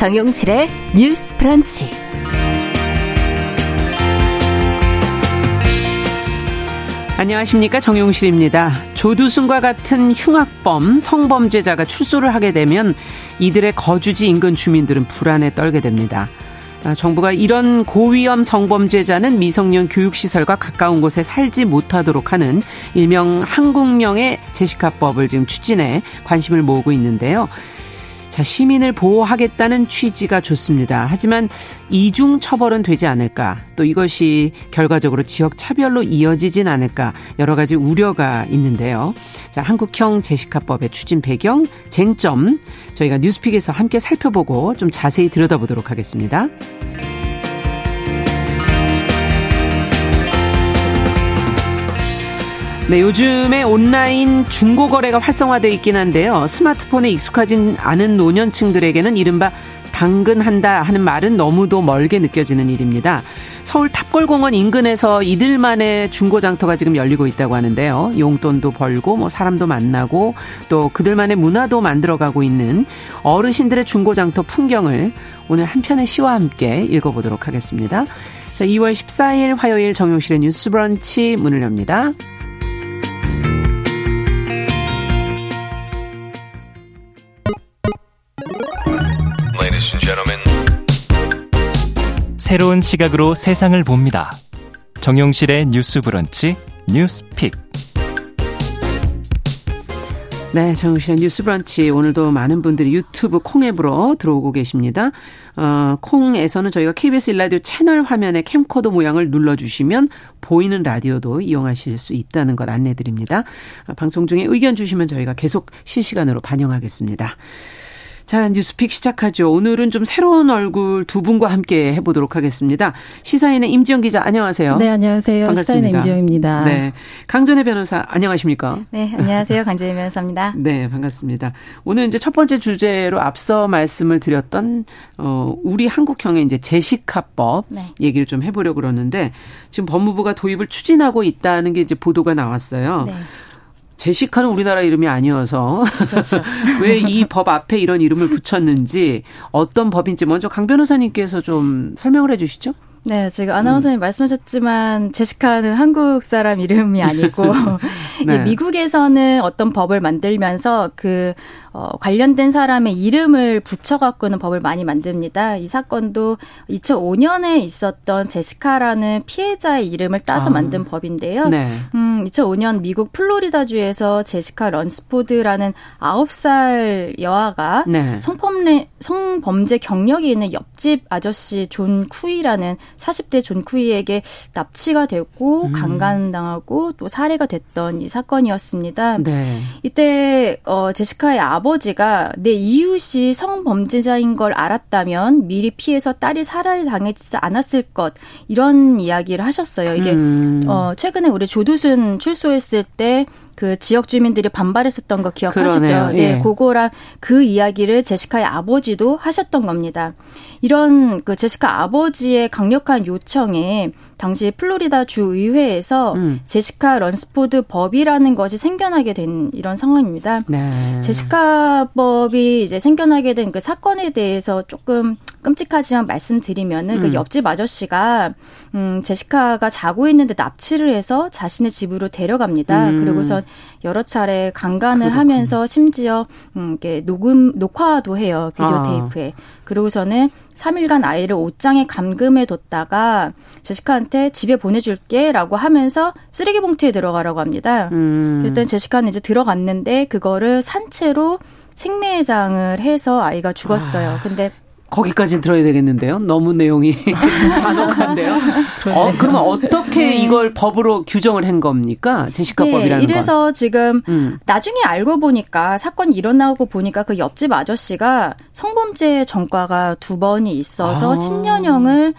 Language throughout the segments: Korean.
정용실의 뉴스 프런치. 안녕하십니까 정용실입니다. 조두순과 같은 흉악범 성범죄자가 출소를 하게 되면 이들의 거주지 인근 주민들은 불안에 떨게 됩니다. 아, 정부가 이런 고위험 성범죄자는 미성년 교육시설과 가까운 곳에 살지 못하도록 하는 일명 한국명의 제시카법을 지금 추진해 관심을 모으고 있는데요. 자, 시민을 보호하겠다는 취지가 좋습니다. 하지만 이중 처벌은 되지 않을까? 또 이것이 결과적으로 지역 차별로 이어지진 않을까? 여러 가지 우려가 있는데요. 자, 한국형 제시카법의 추진 배경, 쟁점 저희가 뉴스픽에서 함께 살펴보고 좀 자세히 들여다보도록 하겠습니다. 네, 요즘에 온라인 중고 거래가 활성화되어 있긴 한데요. 스마트폰에 익숙하진 않은 노년층들에게는 이른바 당근한다 하는 말은 너무도 멀게 느껴지는 일입니다. 서울 탑골공원 인근에서 이들만의 중고장터가 지금 열리고 있다고 하는데요. 용돈도 벌고 뭐 사람도 만나고 또 그들만의 문화도 만들어가고 있는 어르신들의 중고장터 풍경을 오늘 한 편의 시와 함께 읽어보도록 하겠습니다. 자, 2월 14일 화요일 정용실의 뉴스 브런치 문을 엽니다. 새로운 시각으로 세상을 봅니다. 정용실의 뉴스 브런치 뉴스픽. 네, 정용실의 뉴스 브런치 오늘도 많은 분들이 유튜브 콩앱으로 들어오고 계십니다. 어, 콩에서는 저희가 KBS 일라디오 채널 화면에 캠코더 모양을 눌러주시면 보이는 라디오도 이용하실 수 있다는 것 안내드립니다. 방송 중에 의견 주시면 저희가 계속 실시간으로 반영하겠습니다. 자, 뉴스픽 시작하죠. 오늘은 좀 새로운 얼굴 두 분과 함께 해보도록 하겠습니다. 시사인의 임지영 기자, 안녕하세요. 네, 안녕하세요. 반갑습니다. 시사인의 임지영입니다. 네. 강전혜 변호사, 안녕하십니까? 네, 안녕하세요. 강전혜 변호사입니다. 네, 반갑습니다. 오늘 이제 첫 번째 주제로 앞서 말씀을 드렸던, 어, 우리 한국형의 이제 제시카법 네. 얘기를 좀 해보려고 그러는데, 지금 법무부가 도입을 추진하고 있다는 게 이제 보도가 나왔어요. 네. 제시카는 우리나라 이름이 아니어서 그렇죠. 왜 이 법 앞에 이런 이름을 붙였는지 어떤 법인지 먼저 강 변호사님께서 좀 설명을 해 주시죠. 네, 지금 아나운서님 음. 말씀하셨지만 제시카는 한국 사람 이름이 아니고 네. 미국에서는 어떤 법을 만들면서 그 어, 관련된 사람의 이름을 붙여갖고는 법을 많이 만듭니다. 이 사건도 2005년에 있었던 제시카라는 피해자의 이름을 따서 아. 만든 법인데요. 네. 음, 2005년 미국 플로리다주에서 제시카 런스포드라는 9살 여아가 네. 성범죄, 성범죄 경력이 있는 옆집 아저씨 존 쿠이라는 40대 존 쿠이에게 납치가 됐고 음. 강간당하고 또 살해가 됐던 이 사건이었습니다. 네. 이때 어, 제시카의 아 아버지가 내 이웃이 성범죄자인 걸 알았다면 미리 피해서 딸이 살해 당하지 않았을 것 이런 이야기를 하셨어요. 이게 음. 어 최근에 우리 조두순 출소했을 때그 지역 주민들이 반발했었던 거 기억하시죠? 그러네요. 네, 예. 그거랑 그 이야기를 제시카의 아버지도 하셨던 겁니다. 이런 그 제시카 아버지의 강력한 요청에 당시 플로리다 주 의회에서 음. 제시카 런스포드 법이라는 것이 생겨나게 된 이런 상황입니다. 네. 제시카 법이 이제 생겨나게 된 그 사건에 대해서 조금 끔찍하지만 말씀드리면은 그 음. 그 옆집 아저씨가 음 제시카가 자고 있는데 납치를 해서 자신의 집으로 데려갑니다. 음. 그리고선 여러 차례 강간을 그렇군요. 하면서 심지어 음 이게 녹음 녹화도 해요 비디오 아. 테이프에. 그리고서는 3일간 아이를 옷장에 감금해 뒀다가 제시카한테 집에 보내줄게라고 하면서 쓰레기 봉투에 들어가라고 합니다. 음. 일단 제시카는 이제 들어갔는데 그거를 산채로 생매장을 해서 아이가 죽었어요. 아. 근데 거기까지 들어야 되겠는데요. 너무 내용이 잔혹한데요. 어, 그러면 어떻게 네. 이걸 법으로 규정을 한 겁니까? 제시카법이라는 네, 이래서 건. 지금 음. 나중에 알고 보니까 사건이 일어나고 보니까 그 옆집 아저씨가 성범죄 전과가 두 번이 있어서 아. 10년형을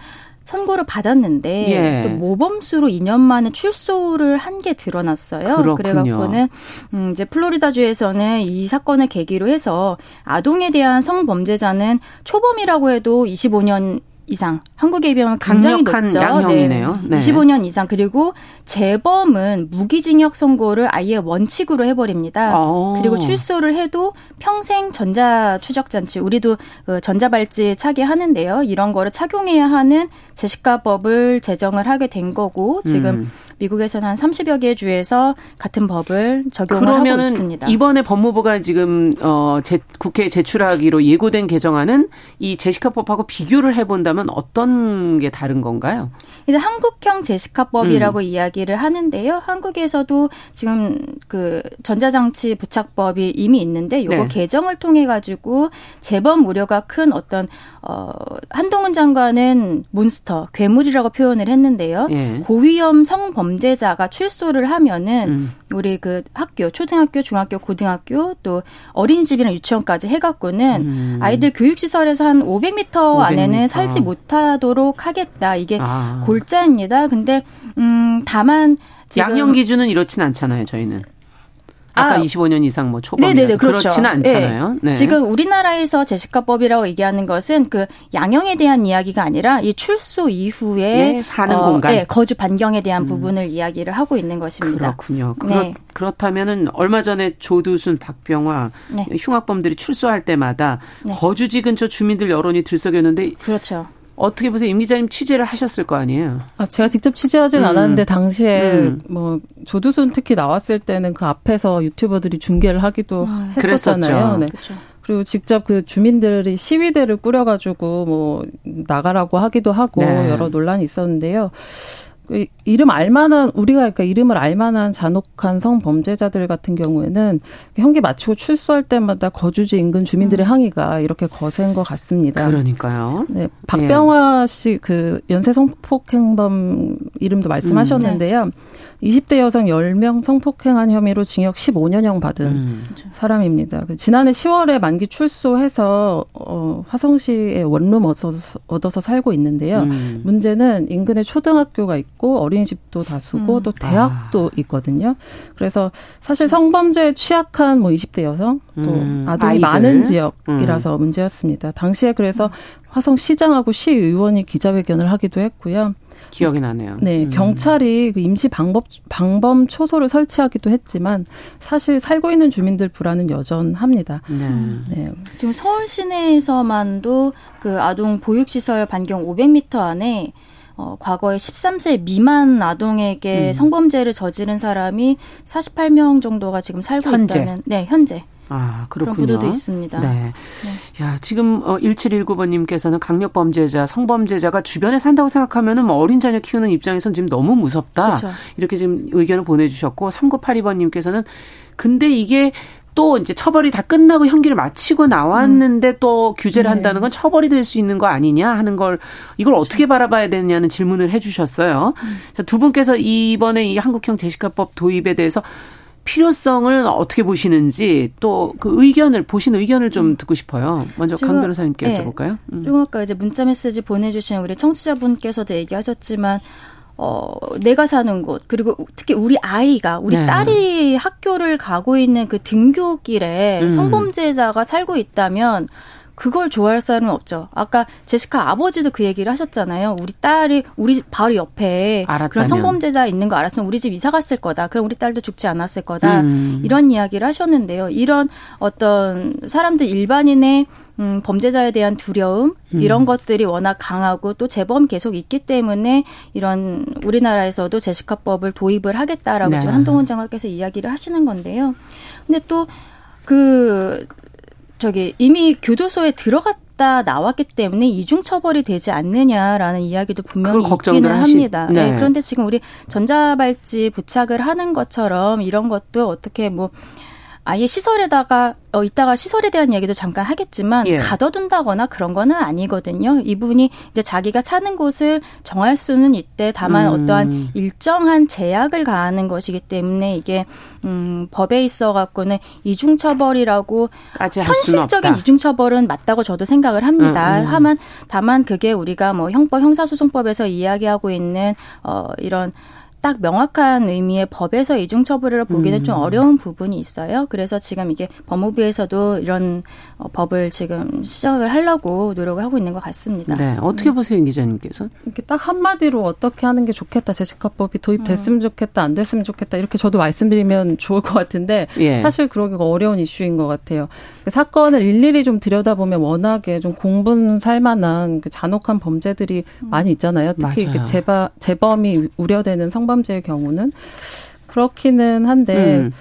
선고를 받았는데 예. 또 모범수로 2년 만에 출소를 한 게 드러났어요. 그렇군요. 그래갖고는 음 이제 플로리다 주에서는 이 사건을 계기로 해서 아동에 대한 성범죄자는 초범이라고 해도 25년 이상. 한국에 비하면 굉장히 높죠. 양형이네요. 네. 네. 25년 이상 그리고 재범은 무기징역 선고를 아예 원칙으로 해버립니다. 오. 어. 그리고 출소를 해도 평생 전자 추적 장치 우리도 그 전자발찌 차게 하는데요. 이런 거를 착용해야 하는 제시카법을 제정을 하게 된 거고 지금 음. 미국에서는 한 30여 개 주에서 같은 법을 적용을 하고 있습니다. 이번에 법무부가 지금 어 제, 국회에 제출하기로 예고된 개정안은 이 제시카법하고 비교를 해본다면 어떤 게 다른 건가요? 이제 한국형 제시카법이라고 음. 이야기를 하는데요. 한국에서도 지금 그 전자장치 부착법이 이미 있는데 요거 네. 개정을 통해 가지고 재범 우려가 큰 어떤 어 한동훈 장관은 몬스터 괴물이라고 표현을 했는데요. 예. 고위험 성범 죄자가 출소를 하면은 음. 우리 그 학교 초등학교, 중학교, 고등학교 또 어린이집이나 유치원까지 해갖고는 음. 아이들 교육시설에서 한 500m, 500m 안에는 살지 못하도록 하겠다. 이게 아. 골자입니다. 근데 음 다만 양형 기준은 이렇진 않잖아요. 저희는. 아까 아, 25년 이상 뭐 초범이라 네네네, 그렇죠. 그렇지는 않잖아요. 네. 네. 지금 우리나라에서 제시카법이라고 얘기하는 것은 그 양형에 대한 이야기가 아니라 이 출소 이후에 네, 사는 어, 공간, 네, 거주 반경에 대한 음. 부분을 이야기를 하고 있는 것입니다. 그렇군요. 네. 그렇, 다면은 얼마 전에 조두순, 박병화 네. 흉악범들이 출소할 때마다 네. 거주지 근처 주민들 여론이 들썩였는데 그렇죠. 어떻게 보세요? 임 기자님 취재를 하셨을 거 아니에요? 아, 제가 직접 취재하진 음. 않았는데 당시에 음. 뭐 조두순 특히 나왔을 때는 그 앞에서 유튜버들이 중계를 하기도 아, 했었잖아요. 네. 그렇죠. 그리고 직접 그 주민들이 시위대를 꾸려가지고 뭐 나가라고 하기도 하고 네. 여러 논란이 있었는데요. 그 이름 알만한 우리가 그러니까 이름을 알만한 잔혹한 성범죄자들 같은 경우에는 형기 마치고 출소할 때마다 거주지 인근 주민들의 음. 항의가 이렇게 거센 것 같습니다. 그러니까요. 네, 박병화 예. 씨그 연쇄 성폭행범 이름도 말씀하셨는데요. 음, 네. 20대 여성 10명 성폭행한 혐의로 징역 15년형 받은 음. 사람입니다. 그 지난해 10월에 만기 출소해서 어, 화성시에 원룸 얻어서, 얻어서 살고 있는데요. 음. 문제는 인근에 초등학교가 있고 어린이집도 다수고 음. 또 대학도 아. 있거든요. 그래서 사실 성범죄에 취약한 뭐 20대 여성 또 음. 아동이 아이들. 많은 지역이라서 음. 문제였습니다. 당시에 그래서 화성시장하고 시의원이 기자회견을 하기도 했고요. 기억이 나네요. 네, 음. 경찰이 그 임시 방법 방범 초소를 설치하기도 했지만 사실 살고 있는 주민들 불안은 여전합니다. 네. 네. 지금 서울 시내에서만도 그 아동 보육 시설 반경 500m 안에 어, 과거에 13세 미만 아동에게 음. 성범죄를 저지른 사람이 48명 정도가 지금 살고 현재. 있다는 네, 현재. 아, 그렇군요. 그런 보도도 있습니다. 네. 네. 야, 지금 어 1719번님께서는 강력 범죄자, 성범죄자가 주변에 산다고 생각하면은 뭐 어린 자녀 키우는 입장에선 지금 너무 무섭다. 그렇죠. 이렇게 지금 의견을 보내주셨고 3982번님께서는 근데 이게 또 이제 처벌이 다 끝나고 형기를 마치고 나왔는데 음. 또 규제를 네. 한다는 건 처벌이 될 수 있는 거 아니냐 하는 걸 이걸 그렇죠. 어떻게 바라봐야 되느냐는 질문을 해주셨어요. 음. 자, 두 분께서 이번에 이 한국형 제시카법 도입에 대해서 필요성을 어떻게 보시는지 또 그 의견을 보신 의견을 좀 음. 듣고 싶어요. 먼저 강 변호사님께 네. 여쭤볼까요? 음. 좀 아까 이제 문자 메시지 보내주신 우리 청취자분께서도 얘기하셨지만 어, 내가 사는 곳, 그리고 특히 우리 아이가, 우리 네. 딸이 학교를 가고 있는 그 등교길에 음. 성범죄자가 살고 있다면 그걸 좋아할 사람은 없죠. 아까 제시카 아버지도 그 얘기를 하셨잖아요. 우리 딸이 우리 바로 옆에 알았다면. 그런 성범죄자 있는 거 알았으면 우리 집 이사 갔을 거다. 그럼 우리 딸도 죽지 않았을 거다. 음. 이런 이야기를 하셨는데요. 이런 어떤 사람들 일반인의 음, 범죄자에 대한 두려움 음. 이런 것들이 워낙 강하고 또 재범 계속 있기 때문에 이런 우리나라에서도 제시카법을 도입을 하겠다라고 네. 지금 한동훈 장관께서 이야기를 하시는 건데요. 근데 또 그 저기 이미 교도소에 들어갔다 나왔기 때문에 이중 처벌이 되지 않느냐라는 이야기도 분명히 있기는 합니다. 네. 네. 그런데 지금 우리 전자발찌 부착을 하는 것처럼 이런 것도 어떻게 뭐 아예 시설에다가 어 이따가 시설에 대한 얘기도 잠깐 하겠지만 예. 가둬둔다거나 그런 거는 아니거든요. 이분이 이제 자기가 사는 곳을 정할 수는 있대. 다만 음. 어떠한 일정한 제약을 가하는 것이기 때문에 이게 음 법에 있어 갖고는 이중 처벌이라고 현실적인 이중 처벌은 맞다고 저도 생각을 합니다. 음, 음. 하만 다만 그게 우리가 뭐 형법 형사소송법에서 이야기하고 있는 어 이런 딱 명확한 의미의 법에서 이중 처벌을 보기는 음. 좀 어려운 부분이 있어요. 그래서 지금 이게 법무부에서도 이런 어, 법을 지금 시작을 하려고 노력을 하고 있는 것 같습니다. 네, 어떻게 보세요, 임 기자님께서? 이렇게 딱 한마디로 어떻게 하는 게 좋겠다, 제시카법이 도입됐으면 음. 좋겠다, 안 됐으면 좋겠다 이렇게 저도 말씀드리면 좋을 것 같은데 예. 사실 그러기가 어려운 이슈인 것 같아요. 그 사건을 일일이 좀 들여다보면 워낙에 좀 공분 살만한 그 잔혹한 범죄들이 음. 많이 있잖아요. 특히 그 재바, 재범이 우려되는 성범죄의 경우는 그렇기는 한데. 음.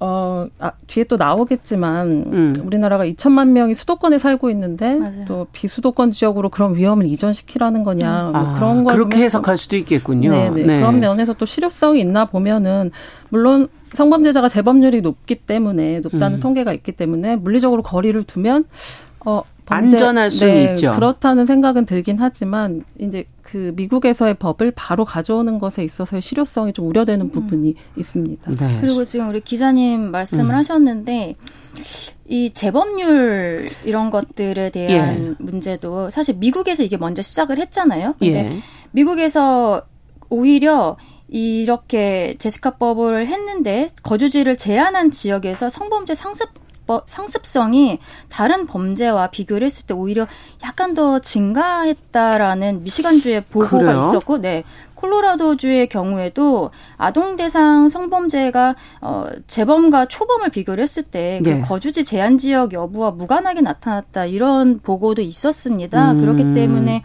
어, 아, 뒤에 또 나오겠지만 음. 우리나라가 2천만 명이 수도권에 살고 있는데 맞아요. 또 비수도권 지역으로 그런 위험을 이전시키라는 거냐 음. 뭐 아, 그런 걸 그렇게 해석할 수도 있겠군요. 네네. 네. 그런 면에서 또 실효성이 있나 보면은 물론 성범죄자가 재범률이 높기 때문에 높다는 음. 통계가 있기 때문에 물리적으로 거리를 두면 어 범죄, 안전할 수 네, 있죠. 그렇다는 생각은 들긴 하지만 이제 그 미국에서의 법을 바로 가져오는 것에 있어서의 실효성이 좀 우려되는 부분이 음. 있습니다. 네. 그리고 지금 우리 기자님 말씀을 음. 하셨는데 이 재범률 이런 것들에 대한 예. 문제도 사실 미국에서 이게 먼저 시작을 했잖아요. 근데 예. 미국에서 오히려 이렇게 제시카법을 했는데 거주지를 제한한 지역에서 성범죄 상습 상습성이 다른 범죄와 비교를 했을 때 오히려 약간 더 증가했다라는 미시간주의 보고가 그래요? 있었고, 네. 콜로라도주의 경우에도 아동 대상 성범죄가 어 재범과 초범을 비교를 했을 때그 네. 거주지 제한 지역 여부와 무관하게 나타났다 이런 보고도 있었습니다. 음. 그렇기 때문에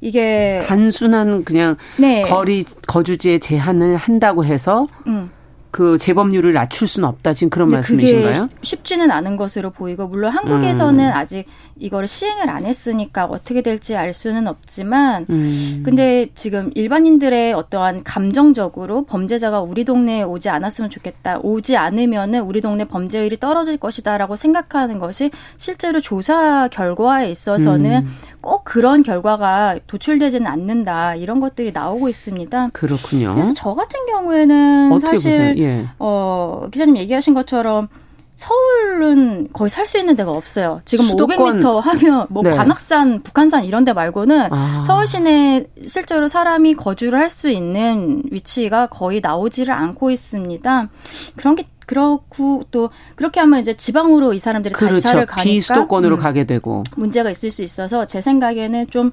이게 단순한 그냥 네. 거리 거주지에 제한을 한다고 해서 음. 그 재범률을 낮출 수는 없다 지금 그런 말씀이신가요? 쉽지는 않은 것으로 보이고 물론 한국에서는 음. 아직 이거를 시행을 안 했으니까 어떻게 될지 알 수는 없지만 음. 근데 지금 일반인들의 어떠한 감정적으로 범죄자가 우리 동네에 오지 않았으면 좋겠다. 오지 않으면은 우리 동네 범죄율이 떨어질 것이다라고 생각하는 것이 실제로 조사 결과에 있어서는 음. 꼭 그런 결과가 도출되지는 않는다. 이런 것들이 나오고 있습니다. 그렇군요. 그래서 저 같은 경우에는 사실 예. 어 기자님 얘기하신 것처럼 서울은 거의 살 수 있는 데가 없어요. 지금 수도권. 500m 하면 뭐 네. 관악산, 북한산 이런 데 말고는 아. 서울 시내 실제로 사람이 거주를 할 수 있는 위치가 거의 나오지를 않고 있습니다. 그런 게 그렇고 또 그렇게 하면 이제 지방으로 이 사람들이 그렇죠. 다 이사를 가니까 비수도권으로 음, 가게 되고 문제가 있을 수 있어서 제 생각에는 좀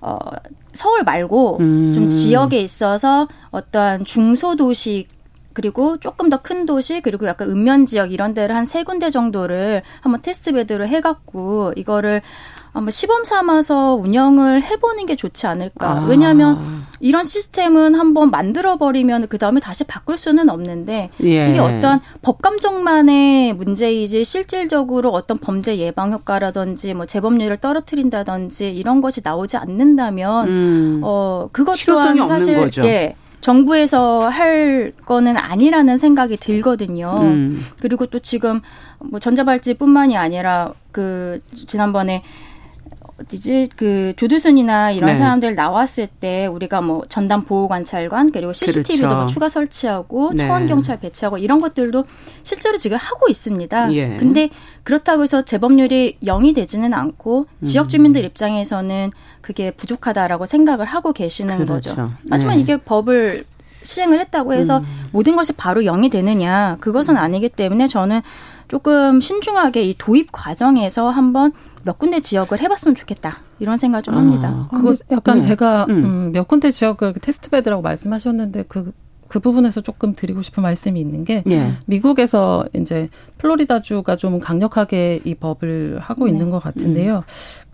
어, 서울 말고 음. 좀 지역에 있어서 어떠한 중소도시 그리고 조금 더 큰 도시 그리고 약간 읍면 지역 이런 데를 한 세 군데 정도를 한번 테스트 베드로 해갖고 이거를 한번 시범 삼아서 운영을 해보는 게 좋지 않을까. 아. 왜냐하면 이런 시스템은 한번 만들어 버리면 그 다음에 다시 바꿀 수는 없는데 예. 이게 어떤 법감정만의 문제이지 실질적으로 어떤 범죄 예방 효과라든지 뭐 재범률을 떨어뜨린다든지 이런 것이 나오지 않는다면 음. 어 그것 또한 사실 예. 정부에서 할 거는 아니라는 생각이 들거든요. 음. 그리고 또 지금 뭐 전자발찌뿐만이 아니라 그 지난번에 어디지 그 조두순이나 이런 네. 사람들 나왔을 때 우리가 뭐 전담 보호 관찰관 그리고 CCTV도 그렇죠. 뭐 추가 설치하고 네. 차원 경찰 배치하고 이런 것들도 실제로 지금 하고 있습니다. 예. 근데 그렇다고 해서 재범률이 영이 되지는 않고 지역 음. 주민들 입장에서는 그게 부족하다라고 생각을 하고 계시는 그렇죠. 거죠. 하지만 네. 이게 법을 시행을 했다고 해서 음. 모든 것이 바로 영이 되느냐 그것은 아니기 때문에 저는 조금 신중하게 이 도입 과정에서 한번 몇 군데 지역을 해봤으면 좋겠다. 이런 생각 좀 합니다. 아, 그거 약간 네. 제가 음. 음, 몇 군데 지역을 테스트 베드라고 말씀하셨는데 그, 그 부분에서 조금 드리고 싶은 말씀이 있는 게 예. 미국에서 이제 플로리다주가 좀 강력하게 이 법을 하고 네. 있는 것 같은데요. 음.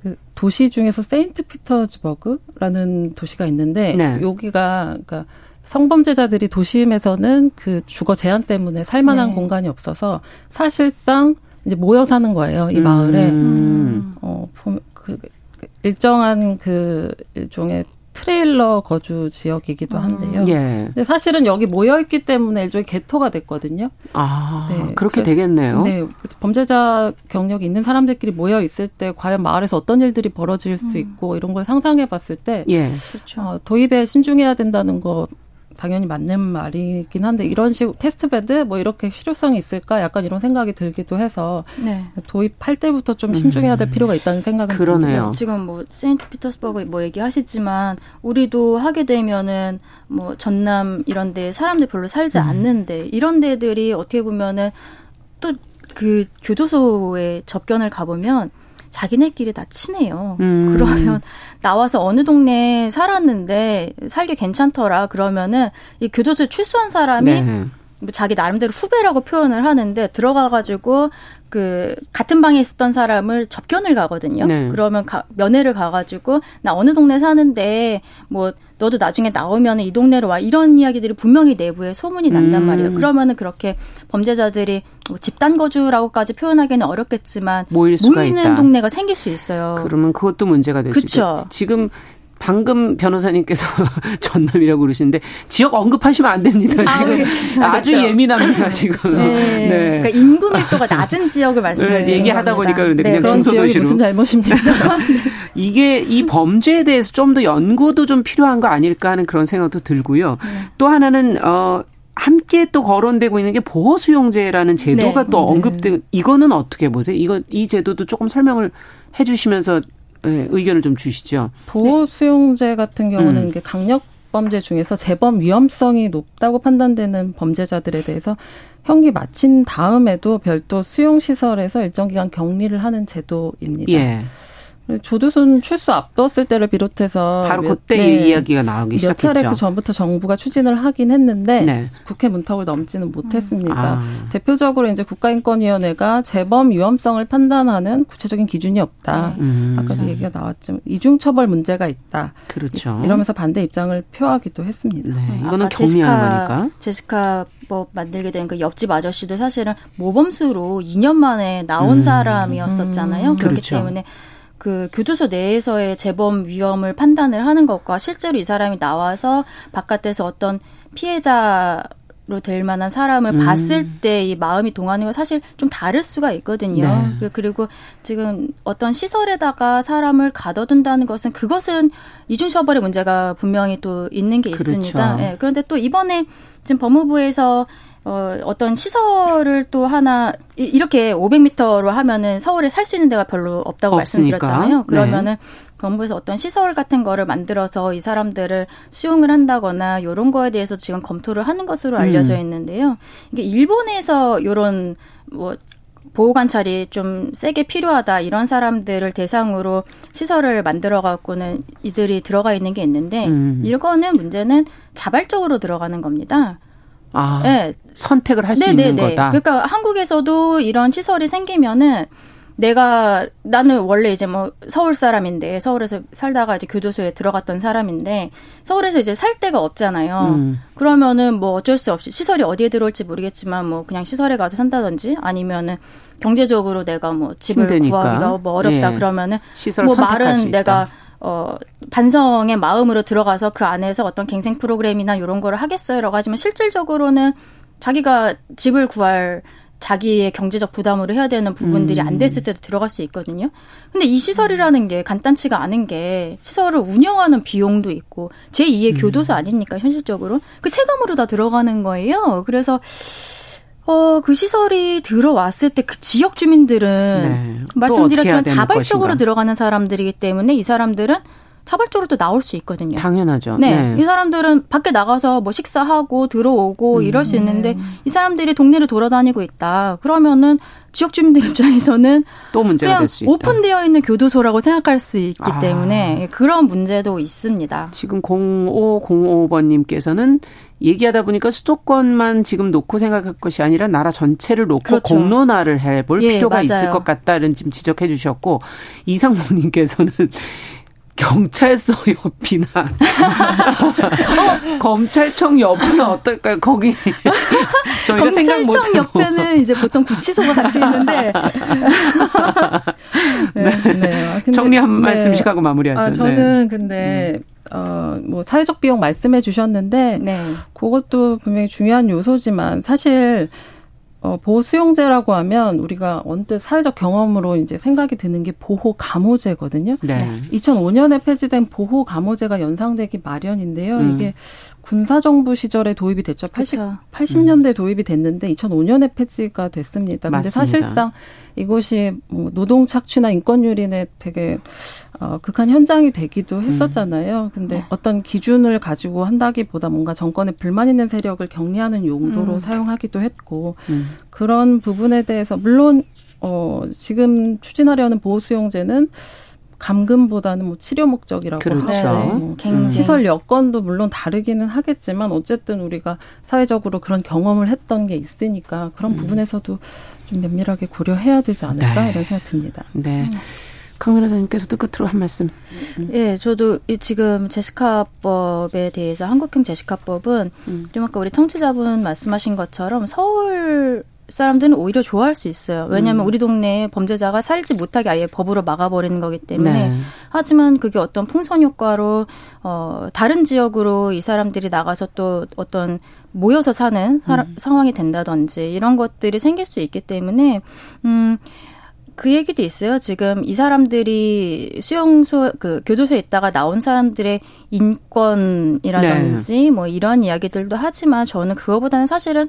그 도시 중에서 세인트 피터즈버그라는 도시가 있는데 네. 여기가 그러니까 성범죄자들이 도심에서는 그 주거 제한 때문에 살만한 네. 공간이 없어서 사실상 이제 모여 사는 거예요. 이 마을에. 음. 어, 그, 그 일정한 그 일종의 트레일러 거주 지역이기도 한데요. 음. 예. 근데 사실은 여기 모여 있기 때문에 일종의 게토가 됐거든요. 아, 네, 그렇게 그, 되겠네요. 네. 그래서 범죄자 경력이 있는 사람들끼리 모여 있을 때 과연 마을에서 어떤 일들이 벌어질 수 음. 있고 이런 걸 상상해 봤을 때 예. 그렇죠. 어, 도입에 신중해야 된다는 거 당연히 맞는 말이긴 한데 이런 식 test bed 뭐 이렇게 실효성이 있을까 약간 이런 생각이 들기도 해서 네. 도입할 때부터 좀 신중해야 될 음. 필요가 있다는 생각은 그러네요. 듭니다. 네, 지금 뭐 세인트 피터스버그 뭐 얘기하시지만 우리도 하게 되면은 뭐 전남 이런 데 사람들 별로 살지 음. 않는데 이런 데들이 어떻게 보면은 또 그 교도소에 접견을 가보면 자기네끼리 다 친해요. 음. 그러면 나와서 어느 동네에 살았는데 살기 괜찮더라. 그러면은 이 교도소에 출소한 사람이 네. 뭐 자기 나름대로 후배라고 표현을 하는데 들어가가지고 그 같은 방에 있었던 사람을 접견을 가거든요. 네. 그러면 가, 면회를 가가지고 나 어느 동네 사는데 뭐 너도 나중에 나오면 이 동네로 와 이런 이야기들이 분명히 내부에 소문이 난단 음. 말이에요. 그러면은 그렇게 범죄자들이 뭐 집단 거주라고까지 표현하기는 어렵겠지만 모일 모이는 있다. 동네가 생길 수 있어요. 그러면 그것도 문제가 될수 있죠. 지금 방금 변호사님께서 전남이라고 그러시는데 지역 언급하시면 안 됩니다. 지금 아, 주 예민합니다 지금. 네. 네. 그러니까 인구 밀도가 낮은 지역을 말씀해 주는 얘기하다 보니까 그런데 네. 그냥 중소도시로 무슨 잘못입니까? 이게 이 범죄에 대해서 좀 더 연구도 좀 필요한 거 아닐까 하는 그런 생각도 들고요. 네. 또 하나는 어 함께 또 거론되고 있는 게 보호 수용제라는 제도가 네. 또 네. 이거는 어떻게 보세요? 이거 이 제도도 조금 설명을 해 주시면서 네, 의견을 좀 주시죠. 보호 수용제 같은 경우는 음. 이게 강력 범죄 중에서 재범 위험성이 높다고 판단되는 범죄자들에 대해서 형기 마친 다음에도 별도 수용 시설에서 일정 기간 격리를 하는 제도입니다. 예. 조두순 출소 앞뒀을 때를 비롯해서 바로 그때 네, 이야기가 나오기 몇 시작했죠. 차례 그 전부터 정부가 추진을 하긴 했는데 네. 국회 문턱을 넘지는 못했습니다. 아. 대표적으로 이제 국가인권위원회가 재범 위험성을 판단하는 구체적인 기준이 없다. 음. 아까도 얘기가 나왔죠. 이중 처벌 문제가 있다. 그렇죠. 이러면서 반대 입장을 표하기도 했습니다. 네. 이거는 경미한 거니까. 제시카 법 만들게 된 그 옆집 아저씨도 사실은 모범수로 2년 만에 나온 음. 사람이었었잖아요. 음. 그렇기 그렇죠. 때문에 그 교도소 내에서의 재범 위험을 판단을 하는 것과 실제로 이 사람이 나와서 바깥에서 어떤 피해자 로될 만한 사람을 음. 봤을 때 이 마음이 동하는 건 사실 좀 다를 수가 있거든요. 네. 그, 그리고 지금 어떤 시설에다가 사람을 가둬둔다는 것은 그것은 이중 처벌의 문제가 분명히 또 있는 게 그렇죠. 있습니다. 네. 그런데 또 이번에 지금 법무부에서 어, 어떤 시설을 또 하나 이렇게 500m로 하면은 서울에 살 수 있는 데가 별로 없다고 없으니까. 말씀드렸잖아요. 네. 그러면은 네. 정부에서 어떤 시설 같은 거를 만들어서 이 사람들을 수용을 한다거나 요런 거에 대해서 지금 검토를 하는 것으로 알려져 음. 있는데요. 이게 일본에서 요런 뭐 보호 관찰이 좀 세게 필요하다 이런 사람들을 대상으로 시설을 만들어 갖고는 이들이 들어가 있는 게 있는데 음. 이거는 문제는 자발적으로 들어가는 겁니다. 아, 네. 선택을 할 수 있는 거다. 그러니까 한국에서도 이런 시설이 생기면은 내가 나는 원래 이제 뭐 서울 사람인데 서울에서 살다가 이제 교도소에 들어갔던 사람인데 서울에서 이제 살 데가 없잖아요. 음. 그러면은 뭐 어쩔 수 없이 시설이 어디에 들어올지 모르겠지만 뭐 그냥 시설에 가서 산다든지 아니면은 경제적으로 내가 뭐 집을 힘드니까. 구하기가 뭐 어렵다 예. 그러면은 뭐 말은 내가 어, 반성의 마음으로 들어가서 그 안에서 어떤 갱생 프로그램이나 이런 거를 하겠어요라고 하지만 실질적으로는 자기가 집을 구할 자기의 경제적 부담으로 해야 되는 부분들이 음. 안 됐을 때도 들어갈 수 있거든요. 근데 이 시설이라는 게 간단치가 않은 게 시설을 운영하는 비용도 있고 제2의 음. 교도소 아닙니까 현실적으로 그 세금으로 다 들어가는 거예요. 그래서 어, 그 시설이 들어왔을 때 그 지역 주민들은 네. 말씀드렸지만 자발적으로 것인가. 들어가는 사람들이기 때문에 이 사람들은 자발적으로 또 나올 수 있거든요. 당연하죠. 네. 네. 이 사람들은 밖에 나가서 뭐 식사하고 들어오고 음. 이럴 수 있는데 네. 이 사람들이 동네를 돌아다니고 있다. 그러면은 지역 주민들 입장에서는 또 문제가 될 수 있다. 오픈되어 있는 교도소라고 생각할 수 있기 아. 때문에 그런 문제도 있습니다. 지금 0505번님께서는 얘기하다 보니까 수도권만 지금 놓고 생각할 것이 아니라 나라 전체를 놓고 그렇죠. 공론화를 해볼 예, 필요가 맞아요. 있을 것 같다는 지금 지적해 주셨고 이상모님께서는 경찰서 옆이나 어? 검찰청 옆은 어떨까요? 거기 저희가 검찰청 옆에는 이제 보통 구치소가 같이 있는데 네, 네. 네. 아, 정리 한 네. 말씀씩 하고 마무리하죠. 아, 저는 네. 근데 음. 어, 뭐, 사회적 비용 말씀해 주셨는데, 네. 그것도 분명히 중요한 요소지만, 사실, 어, 보호 수용제라고 하면 우리가 언뜻 사회적 경험으로 이제 생각이 드는 게 보호 감호제거든요. 네. 2005년에 폐지된 보호 감호제가 연상되기 마련인데요. 음. 이게 군사 정부 시절에 도입이 됐죠. 80, 그렇죠. 80년대 음. 도입이 됐는데 2005년에 폐지가 됐습니다. 근데 맞습니다. 사실상 이곳이 뭐 노동 착취나 인권 유린에 되게 어, 극한 현장이 되기도 했었잖아요. 근데 네. 어떤 기준을 가지고 한다기보다 뭔가 정권에 불만 있는 세력을 격리하는 용도로 음. 사용하기도 했고 음. 그런 부분에 대해서 물론 어, 지금 추진하려는 보호 수용제는 감금보다는 뭐 치료 목적이라고 그렇죠. 하고 네. 시설 여건도 물론 다르기는 하겠지만 어쨌든 우리가 사회적으로 그런 경험을 했던 게 있으니까 그런 음. 부분에서도 좀 면밀하게 고려해야 되지 않을까 네. 이런 생각 듭니다. 네. 강 변호사님께서도 끝으로 한 말씀. 음. 예, 저도 지금 제시카법에 대해서 한국형 제시카법은 음. 좀 아까 우리 청취자분 말씀하신 것처럼 서울 사람들은 오히려 좋아할 수 있어요. 왜냐하면 음. 우리 동네에 범죄자가 살지 못하게 아예 법으로 막아버리는 거기 때문에. 네. 하지만 그게 어떤 풍선 효과로 어 다른 지역으로 이 사람들이 나가서 또 어떤 모여서 사는 음. 상황이 된다든지 이런 것들이 생길 수 있기 때문에 음. 그 얘기도 있어요. 지금 이 사람들이 수용소 그 교도소에 있다가 나온 사람들의 인권이라든지 네. 뭐 이런 이야기들도 하지만 저는 그거보다는 사실은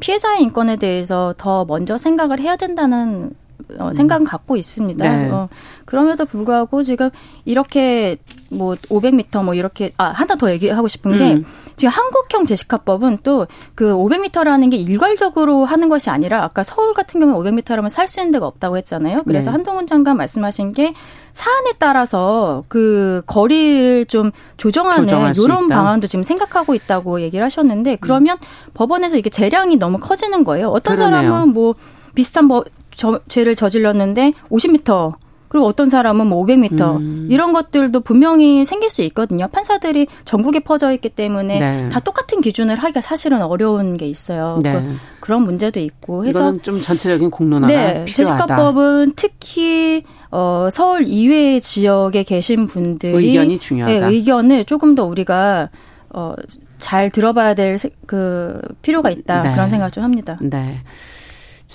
피해자의 인권에 대해서 더 먼저 생각을 해야 된다는 어, 생각은 갖고 있습니다. 네. 어, 그럼에도 불구하고 지금 이렇게 뭐 500m 뭐 이렇게 아 하나 더 얘기하고 싶은 게 음. 지금 한국형 제시카법은 또 그 500m라는 게 일괄적으로 하는 것이 아니라 아까 서울 같은 경우에 500m라면 살 수 있는 데가 없다고 했잖아요. 그래서 네. 한동훈 장관 말씀하신 게 사안에 따라서 그 거리를 좀 조정하는 이런 방안도 지금 생각하고 있다고 얘기를 하셨는데 그러면 음. 법원에서 이게 재량이 너무 커지는 거예요. 어떤 그러네요. 사람은 뭐 비슷한 뭐 저, 죄를 저질렀는데 50m 그리고 어떤 사람은 뭐 500m 음. 이런 것들도 분명히 생길 수 있거든요. 판사들이 전국에 퍼져 있기 때문에 네. 다 똑같은 기준을 하기가 사실은 어려운 게 있어요. 네. 그, 런 문제도 있고 해서 좀 전체적인 공론화가 네, 필요하다. 제시카법은 특히 어, 서울 이외 지역에 계신 분들이 의견이 중요하다. 네, 의견을 조금 더 우리가 어, 잘 들어봐야 될 그 필요가 있다 네. 그런 생각 좀 합니다. 네.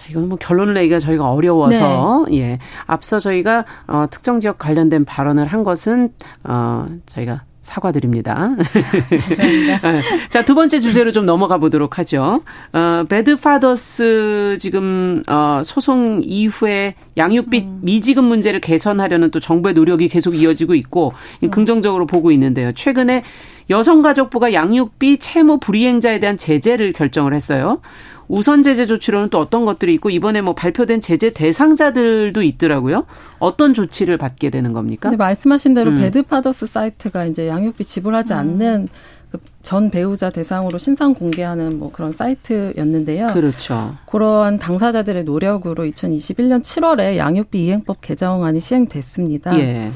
이거는 뭐 결론을 내기가 저희가 어려워서 네. 예 앞서 저희가 어, 특정 지역 관련된 발언을 한 것은 어 저희가 사과드립니다. 예. 자, 두 번째 주제로 좀 넘어가 보도록 하죠. 어, 배드파더스 지금, 어, 소송 이후에 양육비 음. 미지급 문제를 개선하려는 또 정부의 노력이 계속 이어지고 있고, 음. 긍정적으로 보고 있는데요. 최근에 여성가족부가 양육비 채무 불이행자에 대한 제재를 결정을 했어요. 우선 제재 조치로는 또 어떤 것들이 있고 이번에 뭐 발표된 제재 대상자들도 있더라고요. 어떤 조치를 받게 되는 겁니까? 네, 말씀하신 대로 음. 배드파더스 사이트가 이제 양육비 지불하지 음. 않는 그전 배우자 대상으로 신상 공개하는 뭐 그런 사이트였는데요. 그렇죠. 그러한 당사자들의 노력으로 2021년 7월에 양육비 이행법 개정안이 시행됐습니다. 예.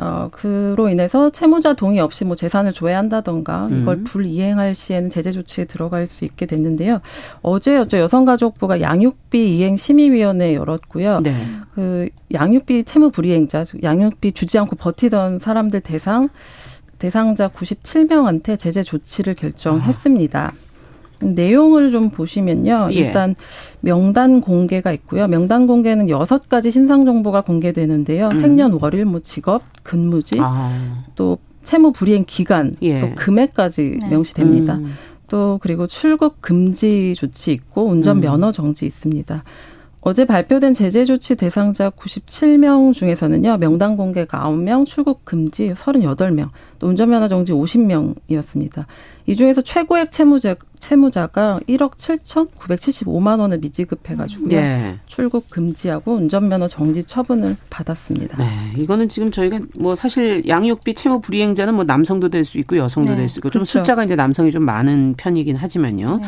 어, 그로 인해서 채무자 동의 없이 뭐 재산을 조회한다던가 이걸 음. 불이행할 시에는 제재 조치에 들어갈 수 있게 됐는데요. 어제였죠. 여성가족부가 양육비 이행 심의위원회 열었고요. 네. 그 양육비 채무 불이행자, 양육비 주지 않고 버티던 사람들 대상 대상자 97명한테 제재 조치를 결정했습니다. 아. 내용을 좀 보시면요. 예. 일단 명단 공개가 있고요. 명단 공개는 여섯 가지 신상 정보가 공개되는데요. 음. 생년월일, 뭐 직업, 근무지, 아. 또 채무 불이행 기간, 예. 또 금액까지 네. 명시됩니다. 음. 또 그리고 출국 금지 조치 있고 운전 음. 면허 정지 있습니다. 어제 발표된 제재 조치 대상자 97명 중에서는요, 명단 공개가 9명, 출국 금지 38명, 또 운전면허 정지 50명이었습니다. 이 중에서 최고액 채무자, 채무자가 1억 7천975만 원을 미지급해가지고요. 네. 출국 금지하고 운전면허 정지 처분을 받았습니다. 네, 이거는 지금 저희가 뭐 사실 양육비 채무 불이행자는 뭐 남성도 될 수 있고 여성도 네. 될수 있고 좀 그렇죠. 숫자가 이제 남성이 좀 많은 편이긴 하지만요. 네.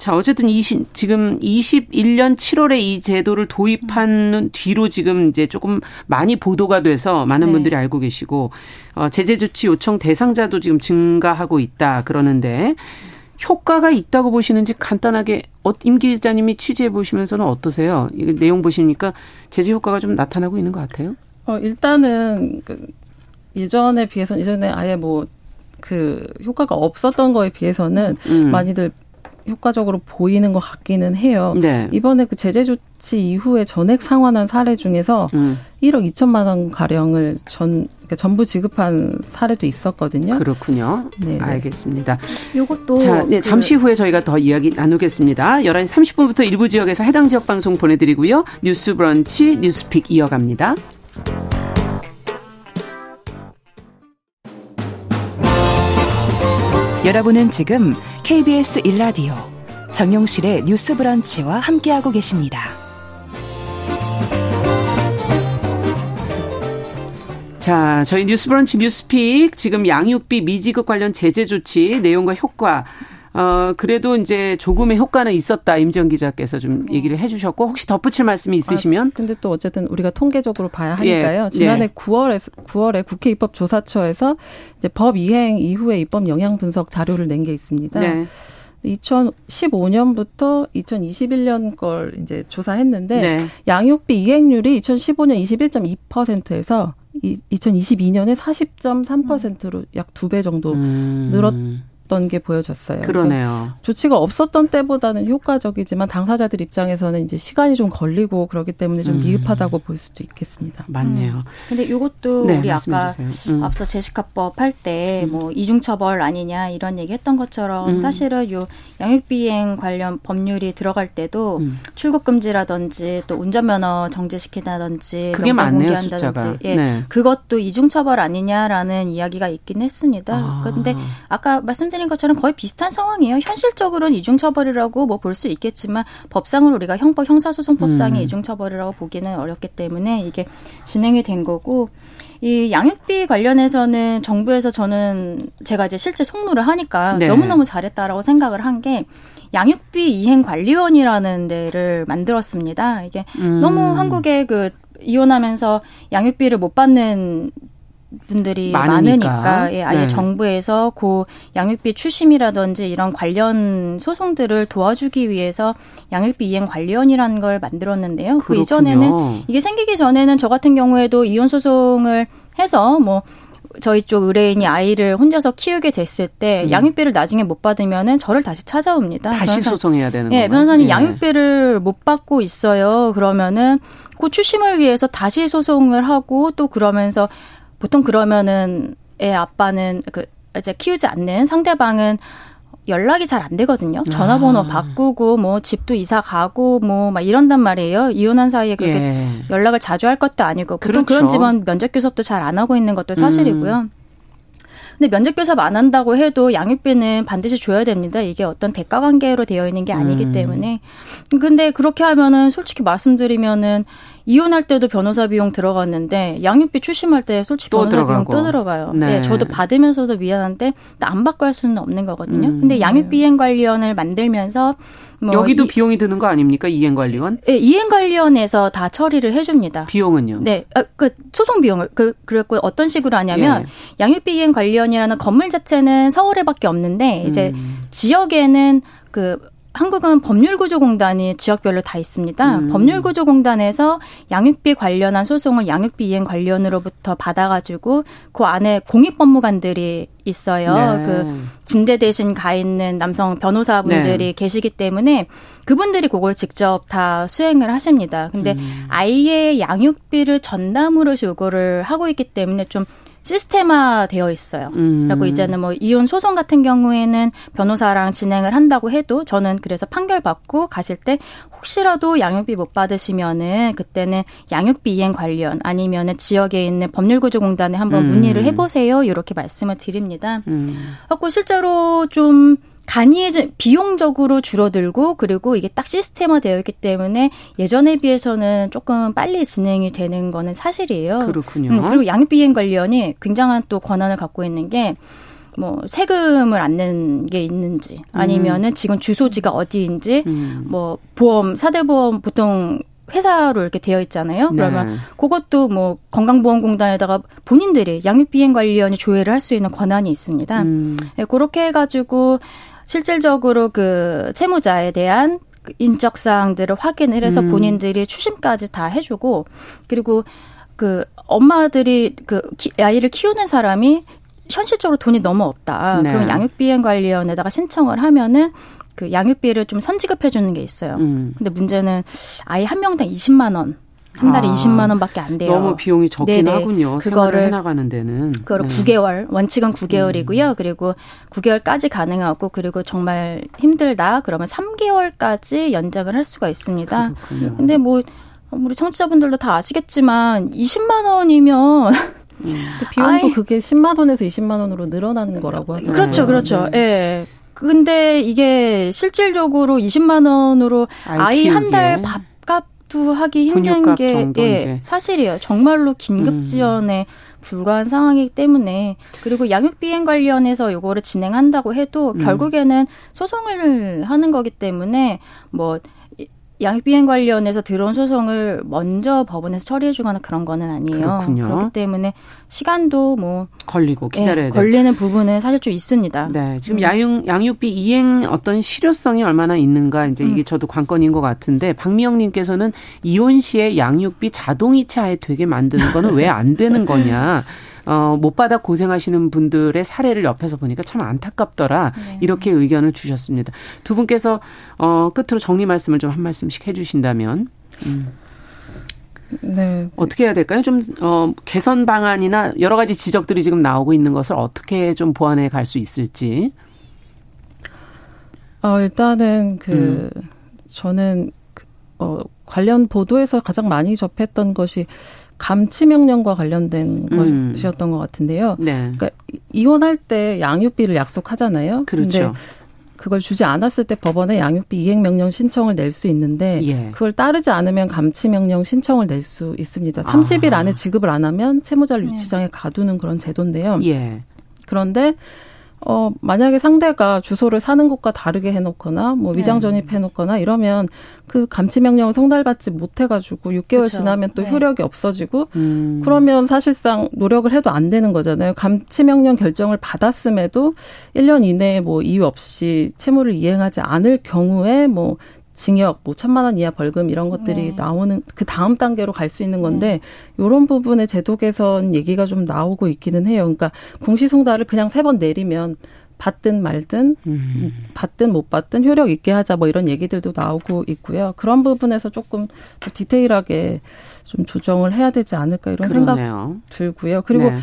자, 어쨌든 이 지금 21년 7월에 이 제도를 도입한 뒤로 지금 이제 조금 많이 보도가 돼서 많은 네. 분들이 알고 계시고 어 제재 조치 요청 대상자도 지금 증가하고 있다 그러는데 효과가 있다고 보시는지 간단하게 어, 임 기자님이 취재해 보시면서는 어떠세요? 이 내용 보시니까 제재 효과가 좀 나타나고 있는 것 같아요. 어 일단은 그 예전에 비해서 예전에 아예 뭐 그 효과가 없었던 거에 비해서는 음. 많이들 효과적으로 보이는 것 같기는 해요. 네. 이번에 그 제재 조치 이후에 전액 상환한 사례 중에서 음. 1억 2천만 원 가량을 전 그러니까 전부 지급한 사례도 있었거든요. 그렇군요. 네, 네. 알겠습니다. 이것도 자, 네, 그 잠시 후에 저희가 더 이야기 나누겠습니다. 11시 30분부터 일부 지역에서 해당 지역 방송 보내드리고요. 뉴스 브런치 뉴스픽 이어갑니다. 여러분은 지금 KBS 1라디오 정용실의 뉴스 브런치와 함께하고 계십니다. 자, 저희 뉴스 브런치 뉴스픽 지금 양육비 미지급 관련 제재 조치 내용과 효과 어, 그래도 이제 조금의 효과는 있었다. 임정 기자께서 좀 네. 얘기를 해 주셨고, 혹시 덧붙일 말씀이 있으시면? 아, 근데 또 어쨌든 우리가 통계적으로 봐야 하니까요. 예, 지난해 예. 9월에, 9월에 국회 입법조사처에서 이제 법 이행 이후에 입법 영향 분석 자료를 낸 게 있습니다. 네. 2015년부터 2021년 걸 이제 조사했는데 네. 양육비 이행률이 2015년 21.2%에서 2022년에 40.3%로 약 두 배 정도 음. 늘었 없었던 게 보여졌어요. 그러네요. 그러니까 조치가 없었던 때보다는 효과적이지만 당사자들 입장에서는 이제 시간이 좀 걸리고 그렇기 때문에 좀 음. 미흡하다고 볼 수도 있겠습니다. 맞네요. 음. 근데 이것도 네, 우리 아까 음. 앞서 제시카법 할 때뭐 음. 이중처벌 아니냐 이런 얘기했던 것처럼 음. 사실은 요 양육비행 관련 법률이 들어갈 때도 음. 출국 금지라든지 또 운전면허 정지시키다든지 그게 많네요 숫자가. 예, 네. 그것도 이중처벌 아니냐라는 이야기가 있긴 했습니다. 아. 그런데 아까 말씀드린 말씀드린 것처럼 거의 비슷한 상황이에요. 현실적으로는 이중처벌이라고 뭐 볼 수 있겠지만 법상으로 우리가 형법 형사소송법상의 음. 이중처벌이라고 보기는 어렵기 때문에 이게 진행이 된 거고 이 양육비 관련해서는 정부에서 저는 제가 이제 실제 송로를 하니까 네. 너무너무 잘했다라고 생각을 한 게 양육비 이행 관리원이라는 데를 만들었습니다. 이게 음. 너무 한국에 그 이혼하면서 양육비를 못 받는 분들이 많으니까, 많으니까 예, 아예 네. 정부에서 고 양육비 추심이라든지 이런 관련 소송들을 도와주기 위해서 양육비 이행 관리원이라는 걸 만들었는데요. 그렇군요. 그 이전에는 이게 생기기 전에는 저 같은 경우에도 이혼 소송을 해서 뭐 저희 쪽 의뢰인이 아이를 혼자서 키우게 됐을 때 음. 양육비를 나중에 못 받으면은 저를 다시 찾아옵니다. 다시 변호사, 소송해야 되는 거예요. 예, 변호사님 예. 양육비를 못 받고 있어요. 그러면은 그 추심을 위해서 다시 소송을 하고 또 그러면서 보통 그러면은 애 아빠는 그 이제 키우지 않는 상대방은 연락이 잘 안 되거든요. 전화번호 아. 바꾸고 뭐 집도 이사 가고 뭐 막 이런단 말이에요. 이혼한 사이에 그렇게 예. 연락을 자주 할 것도 아니고 보통 그렇죠. 그런 집은 면접 교섭도 잘 안 하고 있는 것도 사실이고요. 음. 근데 면접 교섭 안 한다고 해도 양육비는 반드시 줘야 됩니다. 이게 어떤 대가 관계로 되어 있는 게 아니기 음. 때문에. 근데 그렇게 하면은 솔직히 말씀드리면은 이혼할 때도 변호사 비용 들어갔는데 양육비 출심할 때 솔직히 변호사 들어가고. 비용 또 들어가요. 네. 네. 저도 받으면서도 미안한데 안 받고 할 수는 없는 거거든요. 음. 근데 양육비 이행 관리원을 만들면서 뭐 여기도 이, 비용이 드는 거 아닙니까? 이행관리원? 네, 이행관리원에서 다 처리를 해줍니다. 비용은요? 네, 아, 그 소송 비용을 그 그랬고 어떤 식으로 하냐면 예. 양육비 이행관리원이라는 건물 자체는 서울에밖에 없는데 이제 음. 지역에는 그 한국은 법률구조공단이 지역별로 다 있습니다. 음. 법률구조공단에서 양육비 관련한 소송을 양육비 이행 관련으로부터 받아가지고 그 안에 공익법무관들이 있어요. 네. 그 군대 대신 가 있는 남성 변호사분들이 네. 계시기 때문에 그분들이 그걸 직접 다 수행을 하십니다. 근데 음. 아이의 양육비를 전담으로 요구를 하고 있기 때문에 좀 시스템화 되어 있어요. 음. 그리고 이제는 뭐 이혼 소송 같은 경우에는 변호사랑 진행을 한다고 해도 저는 그래서 판결 받고 가실 때 혹시라도 양육비 못 받으시면은 그때는 양육비 이행 관련 아니면은 지역에 있는 법률구조공단에 한번 음. 문의를 해보세요. 이렇게 말씀을 드립니다. 음. 그고 실제로 좀 간이해진 비용적으로 줄어들고 그리고 이게 딱 시스템화되어 있기 때문에 예전에 비해서는 조금 빨리 진행이 되는 거는 사실이에요. 그렇군요. 음, 그리고 양육비행 관련이 굉장한 또 권한을 갖고 있는 게 뭐 세금을 안 낸 게 있는지 아니면은 지금 주소지가 어디인지 음. 뭐 보험 사대 보험 보통 회사로 이렇게 되어 있잖아요. 그러면 네. 그것도 뭐 건강보험공단에다가 본인들이 양육비행 관련이 조회를 할 수 있는 권한이 있습니다. 음. 네, 그렇게 해가지고 실질적으로 그 채무자에 대한 그 인적 사항들을 확인을 해서 음. 본인들이 추심까지 다 해주고 그리고 그 엄마들이 그 아이를 키우는 사람이 현실적으로 돈이 너무 없다. 네. 그럼 양육비행관리원에다가 신청을 하면은 그 양육비를 좀 선지급해 주는 게 있어요. 음. 근데 문제는 아이 한 명당 20만 원. 한 달에 아, 20만 원밖에 안 돼요. 너무 비용이 적긴 네네. 하군요. 그거를 해나가는 데는. 그걸 네. 9개월 원칙은 9개월이고요. 음. 그리고 9개월까지 가능하고 그리고 정말 힘들다 그러면 3개월까지 연장을 할 수가 있습니다. 그렇군요. 근데 뭐 우리 청취자분들도 다 아시겠지만 20만 원이면 음. 비용도 아이, 그게 10만 원에서 20만 원으로 늘어나는 거라고 하더라고요. 그렇죠, 그렇죠. 네. 예. 네. 근데 이게 실질적으로 20만 원으로 아이 한달 밥값 도 하기 힘든 게 예, 사실이에요. 정말로 긴급 음. 지원에 음. 불과한 상황이기 때문에 그리고 양육 비행 관련해서 요거를 진행한다고 해도 음. 결국에는 소송을 하는 거기 때문에 뭐 양육 비행 관련해서 들어온 소송을 먼저 법원에서 처리해 주거나 그런 거는 아니에요. 그렇군요. 그렇기 때문에 시간도 뭐 걸리고 기다려야 네, 걸리는 부분은 사실 좀 있습니다. 네, 지금 음. 양육 양육비 이행 어떤 실효성이 얼마나 있는가 이제 이게 음. 저도 관건인 것 같은데 박미영님께서는 이혼 시에 양육비 자동이체하에 되게 만드는 거는 왜 안 되는 거냐? 어, 못 받아 고생하시는 분들의 사례를 옆에서 보니까 참 안타깝더라. 네. 이렇게 의견을 주셨습니다. 두 분께서 어, 끝으로 정리 말씀을 좀 한 말씀씩 해주신다면. 음. 네. 어떻게 해야 될까요? 좀, 어, 개선 방안이나 여러 가지 지적들이 지금 나오고 있는 것을 어떻게 좀 보완해 갈 수 있을지. 어, 일단은 그, 음. 저는, 그, 어, 관련 보도에서 가장 많이 접했던 것이 감치 명령과 관련된 음. 것이었던 것 같은데요. 네. 그러니까 이혼할 때 양육비를 약속하잖아요. 그렇죠. 그걸 주지 않았을 때 법원에 양육비 이행 명령 신청을 낼 수 있는데 예. 그걸 따르지 않으면 감치 명령 신청을 낼 수 있습니다. 30일 아. 안에 지급을 안 하면 채무자를 네. 유치장에 가두는 그런 제도인데요. 예. 그런데 어, 만약에 상대가 주소를 사는 곳과 다르게 해놓거나, 뭐, 위장 네. 전입해놓거나 이러면 그 감치명령을 송달받지 못해가지고 6개월 그렇죠. 지나면 또 네. 효력이 없어지고, 음. 그러면 사실상 노력을 해도 안 되는 거잖아요. 감치명령 결정을 받았음에도 1년 이내에 뭐 이유 없이 채무를 이행하지 않을 경우에 뭐 징역, 뭐 천만 원 이하 벌금 이런 것들이 네. 나오는 그 다음 단계로 갈 수 있는 건데 네. 이런 부분에 제도 개선 얘기가 좀 나오고 있기는 해요. 그러니까 공시송달을 그냥 세 번 내리면 받든 말든 음. 받든 못 받든 효력 있게 하자 뭐 이런 얘기들도 나오고 있고요. 그런 부분에서 조금 더 디테일하게 좀 조정을 해야 되지 않을까 이런 그러네요. 생각 들고요. 그리고 네.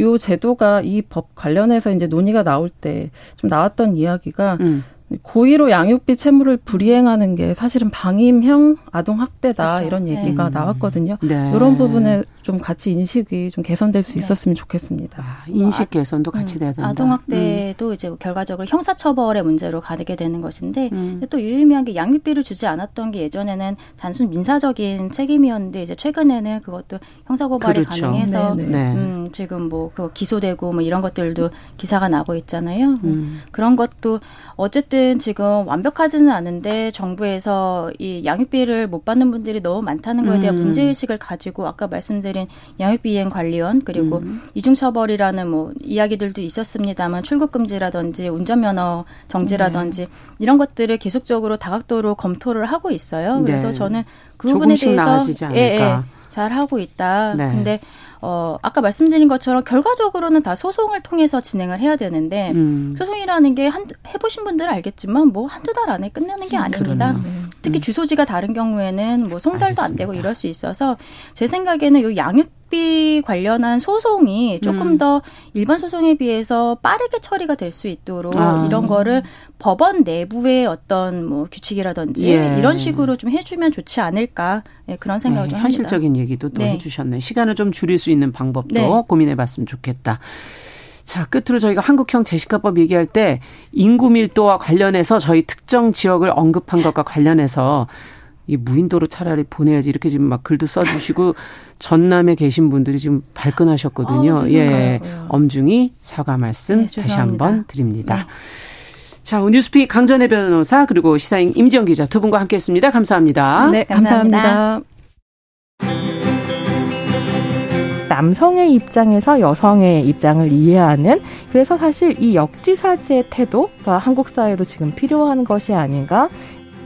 요 제도가 이 법 관련해서 이제 논의가 나올 때 좀 나왔던 이야기가 음. 고의로 양육비 채무를 불이행하는 게 사실은 방임형 아동 학대다 그렇죠. 이런 얘기가 네. 나왔거든요. 네. 이런 부분에 좀 같이 인식이 좀 개선될 수 네. 있었으면 좋겠습니다. 아, 인식 아, 개선도 같이 돼야 된다. 아동 학대도 음. 이제 결과적으로 형사 처벌의 문제로 가게 되는 것인데 음. 또 유의미한 게 양육비를 주지 않았던 게 예전에는 단순 민사적인 책임이었는데 이제 최근에는 그것도 형사 고발이 그렇죠. 가능해서 네, 네. 네. 음, 지금 뭐 그 기소되고 뭐 이런 것들도 기사가 나고 있잖아요. 음. 그런 것도 어쨌든 지금 완벽하지는 않은데 정부에서 이 양육비를 못 받는 분들이 너무 많다는 거에 대한 음. 문제 의식을 가지고 아까 말씀드린 양육비행 관리원 그리고 음. 이중 처벌이라는 뭐 이야기들도 있었습니다만 출국 금지라든지 운전면허 정지라든지 네. 이런 것들을 계속적으로 다각도로 검토를 하고 있어요. 그래서 네. 저는 그 부분에 대해서 예, 예, 잘 하고 있다. 네. 근데 어, 아까 말씀드린 것처럼 결과적으로는 다 소송을 통해서 진행을 해야 되는데 음. 소송이라는 게 한, 해보신 분들은 알겠지만 뭐 한두 달 안에 끝내는 게 아닙니다. 음. 특히 음. 주소지가 다른 경우에는 뭐 송달도 알겠습니다. 안 되고 이럴 수 있어서 제 생각에는 요 양육 비 관련한 소송이 조금 음. 더 일반 소송에 비해서 빠르게 처리가 될 수 있도록 아. 이런 거를 법원 내부의 어떤 뭐 규칙이라든지 예. 이런 식으로 좀 해주면 좋지 않을까 예, 그런 생각을 네, 좀 현실적인 얘기도 또 네. 해주셨네. 시간을 좀 줄일 수 있는 방법도 네. 고민해봤으면 좋겠다. 자, 끝으로 저희가 한국형 제시카법 얘기할 때 인구 밀도와 관련해서 저희 특정 지역을 언급한 것과 관련해서 이 무인도로 차라리 보내야지 이렇게 지금 막 글도 써주시고 전남에 계신 분들이 지금 발끈하셨거든요. 아, 예, 엄중히 사과 말씀 네, 다시 한번 드립니다. 네. 자, 뉴스픽 강전혜 변호사 그리고 시사인 임지영 기자 두 분과 함께했습니다. 감사합니다. 네, 감사합니다. 감사합니다. 남성의 입장에서 여성의 입장을 이해하는 그래서 사실 이 역지사지의 태도가 한국 사회로 지금 필요한 것이 아닌가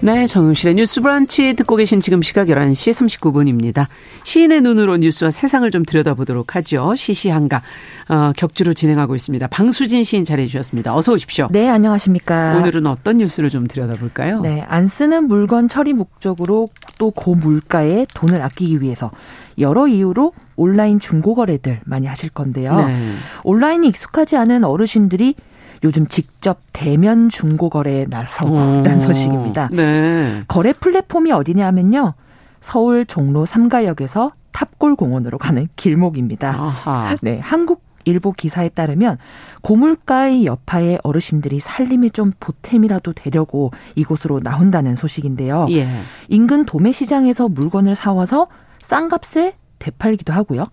네, 정용실의 뉴스 브런치 듣고 계신 지금 시각 11시 39분입니다. 시인의 눈으로 뉴스와 세상을 좀 들여다보도록 하죠. 시시한가 어, 격주로 진행하고 있습니다. 방수진 시인 자리해 주셨습니다. 어서 오십시오. 네, 안녕하십니까. 오늘은 어떤 뉴스를 좀 들여다볼까요? 네, 안 쓰는 물건 처리 목적으로 또 고물가에 돈을 아끼기 위해서 여러 이유로 온라인 중고거래들 많이 하실 건데요. 네. 온라인이 익숙하지 않은 어르신들이 요즘 직접 대면 중고 거래에 나서는 소식입니다. 네. 거래 플랫폼이 어디냐 하면요. 서울 종로 3가역에서 탑골공원으로 가는 길목입니다. 아하. 네, 한국 일보 기사에 따르면 고물가의 여파에 어르신들이 살림에 좀 보탬이라도 되려고 이곳으로 나온다는 소식인데요. 예. 인근 도매 시장에서 물건을 사와서 싼 값에 되팔기도 하고요.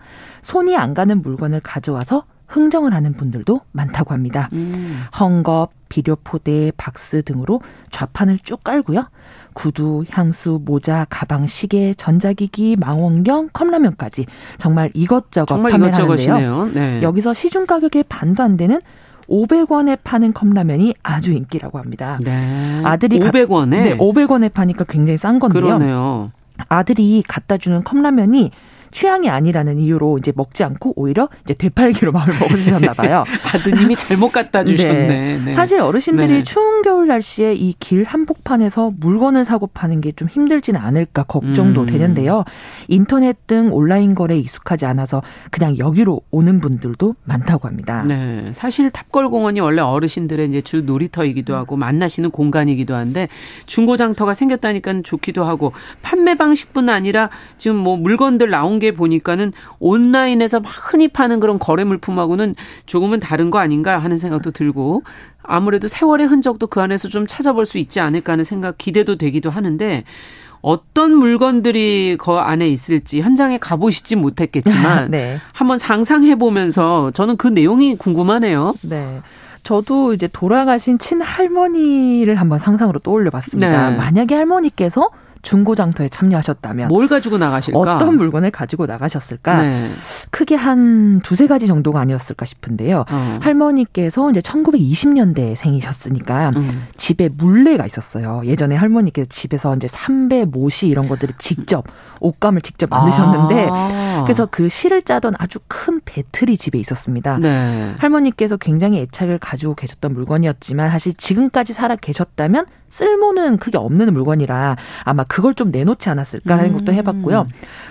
손이 안 가는 물건을 가져와서 흥정을 하는 분들도 많다고 합니다. 음. 헝겊, 비료포대, 박스 등으로 좌판을 쭉 깔고요. 구두, 향수, 모자, 가방, 시계, 전자기기, 망원경, 컵라면까지 정말 이것저것 정말 판매하는데요. 네. 여기서 시중 가격의 반도 안 되는 500원에 파는 컵라면이 아주 인기라고 합니다. 네. 아들이 500원에 네, 500원에 파니까 굉장히 싼 건데요. 그러네요. 아들이 갖다 주는 컵라면이 취향이 아니라는 이유로 이제 먹지 않고 오히려 이제 되팔기로 마음을 먹으셨나 봐요. 아드님이 잘못 갖다 주셨네. 네. 네. 사실 어르신들이 네. 추운 겨울 날씨에 이 길 한복판에서 물건을 사고 파는 게 좀 힘들지는 않을까 걱정도 음. 되는데요. 인터넷 등 온라인 거래에 익숙하지 않아서 그냥 여기로 오는 분들도 많다고 합니다. 네. 사실 탑골공원이 원래 어르신들의 이제 주 놀이터이기도 하고 만나시는 공간이기도 한데 중고장터가 생겼다니까 좋기도 하고 판매 방식뿐 아니라 지금 뭐 물건들 나온 게게 보니까는 온라인에서 흔히 파는 그런 거래 물품하고는 조금은 다른 거 아닌가 하는 생각도 들고 아무래도 세월의 흔적도 그 안에서 좀 찾아볼 수 있지 않을까 하는 생각 기대도 되기도 하는데 어떤 물건들이 그 안에 있을지 현장에 가보시지 못했겠지만 네. 한번 상상해 보면서 저는 그 내용이 궁금하네요. 네. 저도 이제 돌아가신 친할머니를 한번 상상으로 떠올려 봤습니다. 네. 만약에 할머니께서 중고장터에 참여하셨다면 뭘 가지고 나가실까? 어떤 물건을 가지고 나가셨을까? 네. 크게 한 두세 가지 정도가 아니었을까 싶은데요. 어. 할머니께서 이제 1920년대 생이셨으니까 음. 집에 물레가 있었어요. 예전에 할머니께서 집에서 이제 삼배, 모시 이런 것들을 직접 옷감을 직접 만드셨는데 아. 그래서 그 실을 짜던 아주 큰 배틀이 집에 있었습니다. 네. 할머니께서 굉장히 애착을 가지고 계셨던 물건이었지만 사실 지금까지 살아 계셨다면 쓸모는 크게 없는 물건이라 아마 그걸 좀 내놓지 않았을까라는 음. 것도 해봤고요.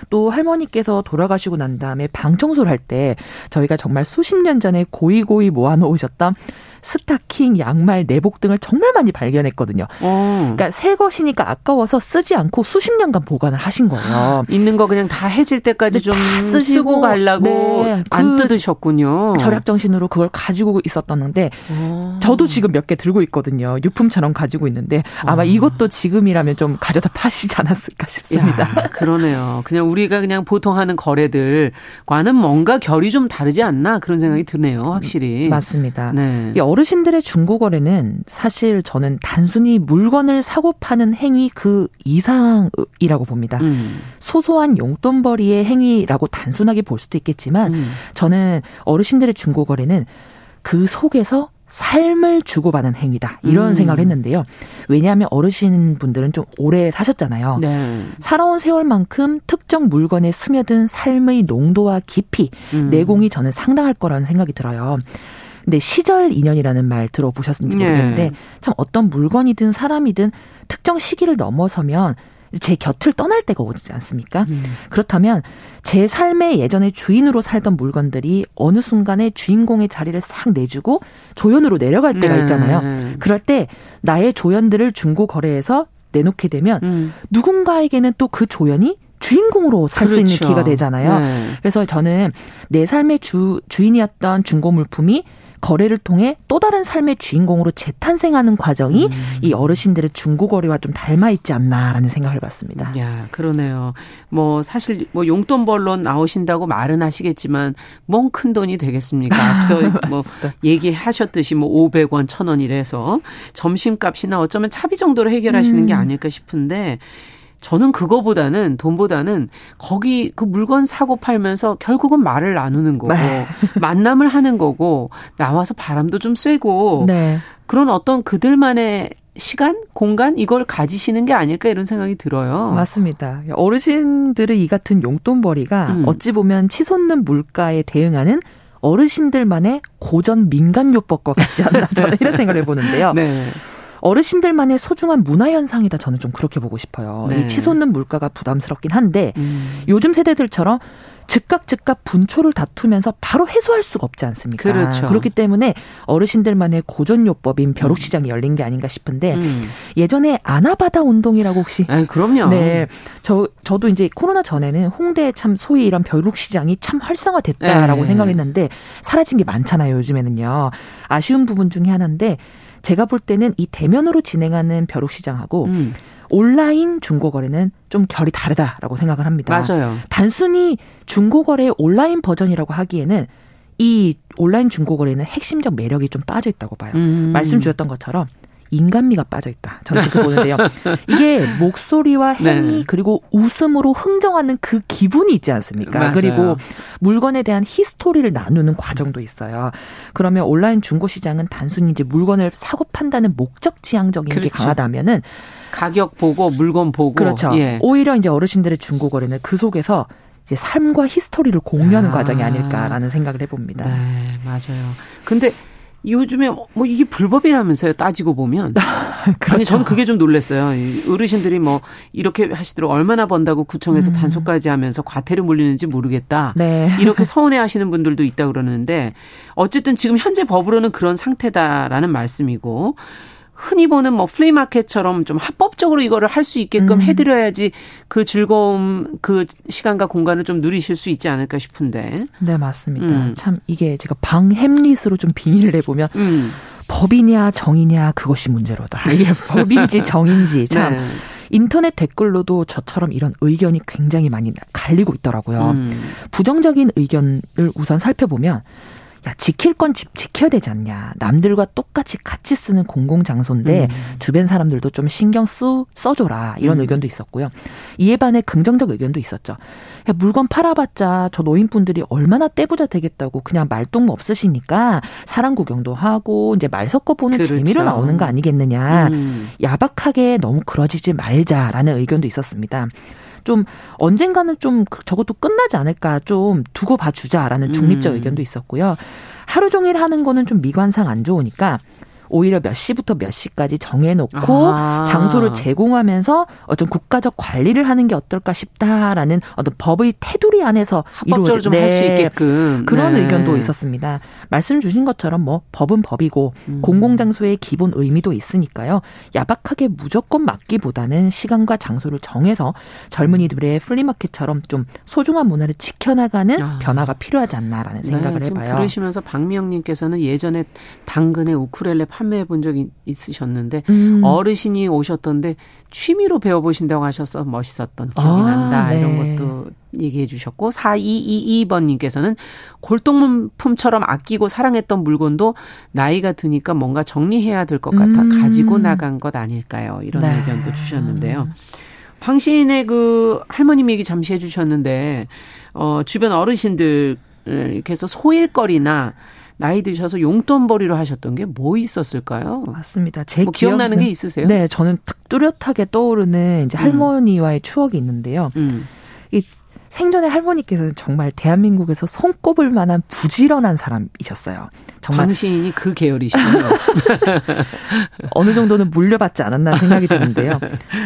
또 할머니께서 돌아가시고 난 다음에 방 청소를 할 때 저희가 정말 수십 년 전에 고이고이 모아놓으셨던 스타킹, 양말, 내복 등을 정말 많이 발견했거든요. 어. 그러니까 새 것이니까 아까워서 쓰지 않고 수십 년간 보관을 하신 거예요. 있는 거 그냥 다 해질 때까지 좀 쓰시고 가려고 네. 안 그 뜯으셨군요. 절약 정신으로 그걸 가지고 있었던데 어. 저도 지금 몇 개 들고 있거든요. 유품처럼 가지고 있는데 아마 어. 이것도 지금이라면 좀 가져다 파시지 않았을까 싶습니다. 야, 그러네요. 그냥 우리가 그냥 보통 하는 거래들과는 뭔가 결이 좀 다르지 않나 그런 생각이 드네요. 확실히. 맞습니다. 네. 어르신들의 중고거래는 사실 저는 단순히 물건을 사고 파는 행위 그 이상이라고 봅니다. 음. 소소한 용돈벌이의 행위라고 단순하게 볼 수도 있겠지만 음. 저는 어르신들의 중고거래는 그 속에서 삶을 주고받는 행위다. 이런 음. 생각을 했는데요. 왜냐하면 어르신 분들은 좀 오래 사셨잖아요. 네. 살아온 세월만큼 특정 물건에 스며든 삶의 농도와 깊이, 음. 내공이 저는 상당할 거라는 생각이 들어요. 근데 시절 인연이라는 말 들어보셨는지 모르겠는데 네. 참 어떤 물건이든 사람이든 특정 시기를 넘어서면 제 곁을 떠날 때가 오지 않습니까? 음. 그렇다면 제 삶의 예전에 주인으로 살던 물건들이 어느 순간에 주인공의 자리를 싹 내주고 조연으로 내려갈 때가 네. 있잖아요. 네. 그럴 때 나의 조연들을 중고 거래해서 내놓게 되면 음. 누군가에게는 또 그 조연이 주인공으로 살수 그렇죠. 있는 기가 되잖아요. 네. 그래서 저는 내 삶의 주 주인이었던 중고 물품이 거래를 통해 또 다른 삶의 주인공으로 재탄생하는 과정이 음. 이 어르신들의 중고 거래와 좀 닮아 있지 않나라는 생각을 해봤습니다. 야, 그러네요. 뭐 사실 뭐 용돈 벌러 나오신다고 말은 하시겠지만 뭔 큰 돈이 되겠습니까? 앞서 뭐 얘기하셨듯이 뭐 500원, 1000원 이래서 점심값이나 어쩌면 차비 정도로 해결하시는 음. 게 아닐까 싶은데 저는 그거보다는 돈보다는 거기 그 물건 사고 팔면서 결국은 말을 나누는 거고 네. 만남을 하는 거고 나와서 바람도 좀 쐬고 네. 그런 어떤 그들만의 시간, 공간 이걸 가지시는 게 아닐까 이런 생각이 들어요. 맞습니다. 어르신들의 이 같은 용돈벌이가 음. 어찌 보면 치솟는 물가에 대응하는 어르신들만의 고전 민간요법과 같지 않나 저는 이런 생각을 해보는데요. 네. 어르신들만의 소중한 문화 현상이다 저는 좀 그렇게 보고 싶어요. 네. 이 치솟는 물가가 부담스럽긴 한데 음. 요즘 세대들처럼 즉각 즉각 분초를 다투면서 바로 해소할 수가 없지 않습니까? 그렇죠. 그렇기 때문에 어르신들만의 고전요법인 벼룩시장이 열린 게 아닌가 싶은데 음. 예전에 아나바다 운동이라고 혹시? 아, 그럼요. 네, 저 저도 이제 코로나 전에는 홍대에 참 소위 이런 벼룩시장이 참 활성화됐다라고 네. 생각했는데 사라진 게 많잖아요 요즘에는요. 아쉬운 부분 중에 하나인데 제가 볼 때는 이 대면으로 진행하는 벼룩 시장하고 음. 온라인 중고 거래는 좀 결이 다르다라고 생각을 합니다. 맞아요. 단순히 중고 거래의 온라인 버전이라고 하기에는 이 온라인 중고 거래는 핵심적 매력이 좀 빠져 있다고 봐요. 음. 말씀 주셨던 것처럼 인간미가 빠져 있다. 저는 그렇게 보는데요. 이게 목소리와 행위 네. 그리고 웃음으로 흥정하는 그 기분이 있지 않습니까? 맞아요. 그리고 물건에 대한 history를 나누는 과정도 있어요. 그러면 온라인 중고 시장은 단순히 이제 물건을 사고 판다는 목적 지향적인 그렇죠. 게 강하다면은 가격 보고 물건 보고 그렇죠. 예. 오히려 이제 어르신들의 중고 거래는 그 속에서 이제 삶과 history를 공유하는 아. 과정이 아닐까라는 생각을 해봅니다. 네, 맞아요. 근데 요즘에 뭐 이게 불법이라면서요 따지고 보면 그렇죠. 아니 저는 그게 좀 놀랐어요 어르신들이 뭐 이렇게 하시도록 얼마나 번다고 구청에서 음. 단속까지 하면서 과태료 물리는지 모르겠다 네. 이렇게 서운해하시는 분들도 있다 그러는데 어쨌든 지금 현재 법으로는 그런 상태다라는 말씀이고 흔히 보는 뭐 플리마켓처럼 좀 합법적으로 이거를 할 수 있게끔 음. 해드려야지 그 즐거움 그 시간과 공간을 좀 누리실 수 있지 않을까 싶은데. 네 맞습니다. 음. 참 이게 제가 방햄릿으로 좀 비밀을 해보면 음. 법이냐 정이냐 그것이 문제로다. 이게 법인지 정인지 참. 네. 인터넷 댓글로도 저처럼 이런 의견이 굉장히 많이 갈리고 있더라고요. 음. 부정적인 의견을 우선 살펴보면 야, 지킬 건 지켜야 되지 않냐. 남들과 똑같이 같이 쓰는 공공장소인데 음. 주변 사람들도 좀 신경 쓰, 써줘라. 이런 음. 의견도 있었고요. 이에 반해 긍정적 의견도 있었죠. 야, 물건 팔아봤자 저 노인분들이 얼마나 떼부자 되겠다고 그냥 말동 없으시니까 사람 구경도 하고 이제 말 섞어보는 그렇죠. 재미로 나오는 거 아니겠느냐. 음. 야박하게 너무 그러지지 말자라는 의견도 있었습니다. 좀 언젠가는 좀 저것도 끝나지 않을까 좀 두고 봐주자라는 중립적 음. 의견도 있었고요. 하루 종일 하는 거는 좀 미관상 안 좋으니까 오히려 몇 시부터 몇 시까지 정해놓고 아. 장소를 제공하면서 어떤 국가적 관리를 하는 게 어떨까 싶다라는 어떤 법의 테두리 안에서 이루어질 좀 할수 네. 있게끔 그런 네. 의견도 있었습니다. 말씀 주신 것처럼 뭐 법은 법이고 음. 공공장소의 기본 의미도 있으니까요. 야박하게 무조건 막기보다는 시간과 장소를 정해서 젊은이들의 플리마켓처럼 좀 소중한 문화를 지켜나가는 아. 변화가 필요하지 않나라는 네, 생각을 네, 해봐요. 들으시면서 박미영님께서는 예전에 당근의 우쿨렐레 판매해 본 적이 있으셨는데 음. 어르신이 오셨던데 취미로 배워보신다고 하셔서 멋있었던 기억이 아, 난다. 네. 이런 것도 얘기해 주셨고 4222번님께서는 골동품처럼 아끼고 사랑했던 물건도 나이가 드니까 뭔가 정리해야 될 것 같아 음. 가지고 나간 것 아닐까요? 이런 네. 의견도 주셨는데요. 방신의 그 할머님 얘기 잠시 해주셨는데 어 주변 어르신들 이렇게 해서 소일거리나 나이 드셔서 용돈벌이로 하셨던 게 뭐 있었을까요? 맞습니다. 제 뭐 기억나는 게 있으세요? 네, 저는 딱 뚜렷하게 떠오르는 이제 음. 할머니와의 음. 추억이 있는데요. 음. 이 생전에 할머니께서는 정말 대한민국에서 손꼽을 만한 부지런한 사람이셨어요. 정말 당신이 그 계열이시군요. 어느 정도는 물려받지 않았나 생각이 드는데요.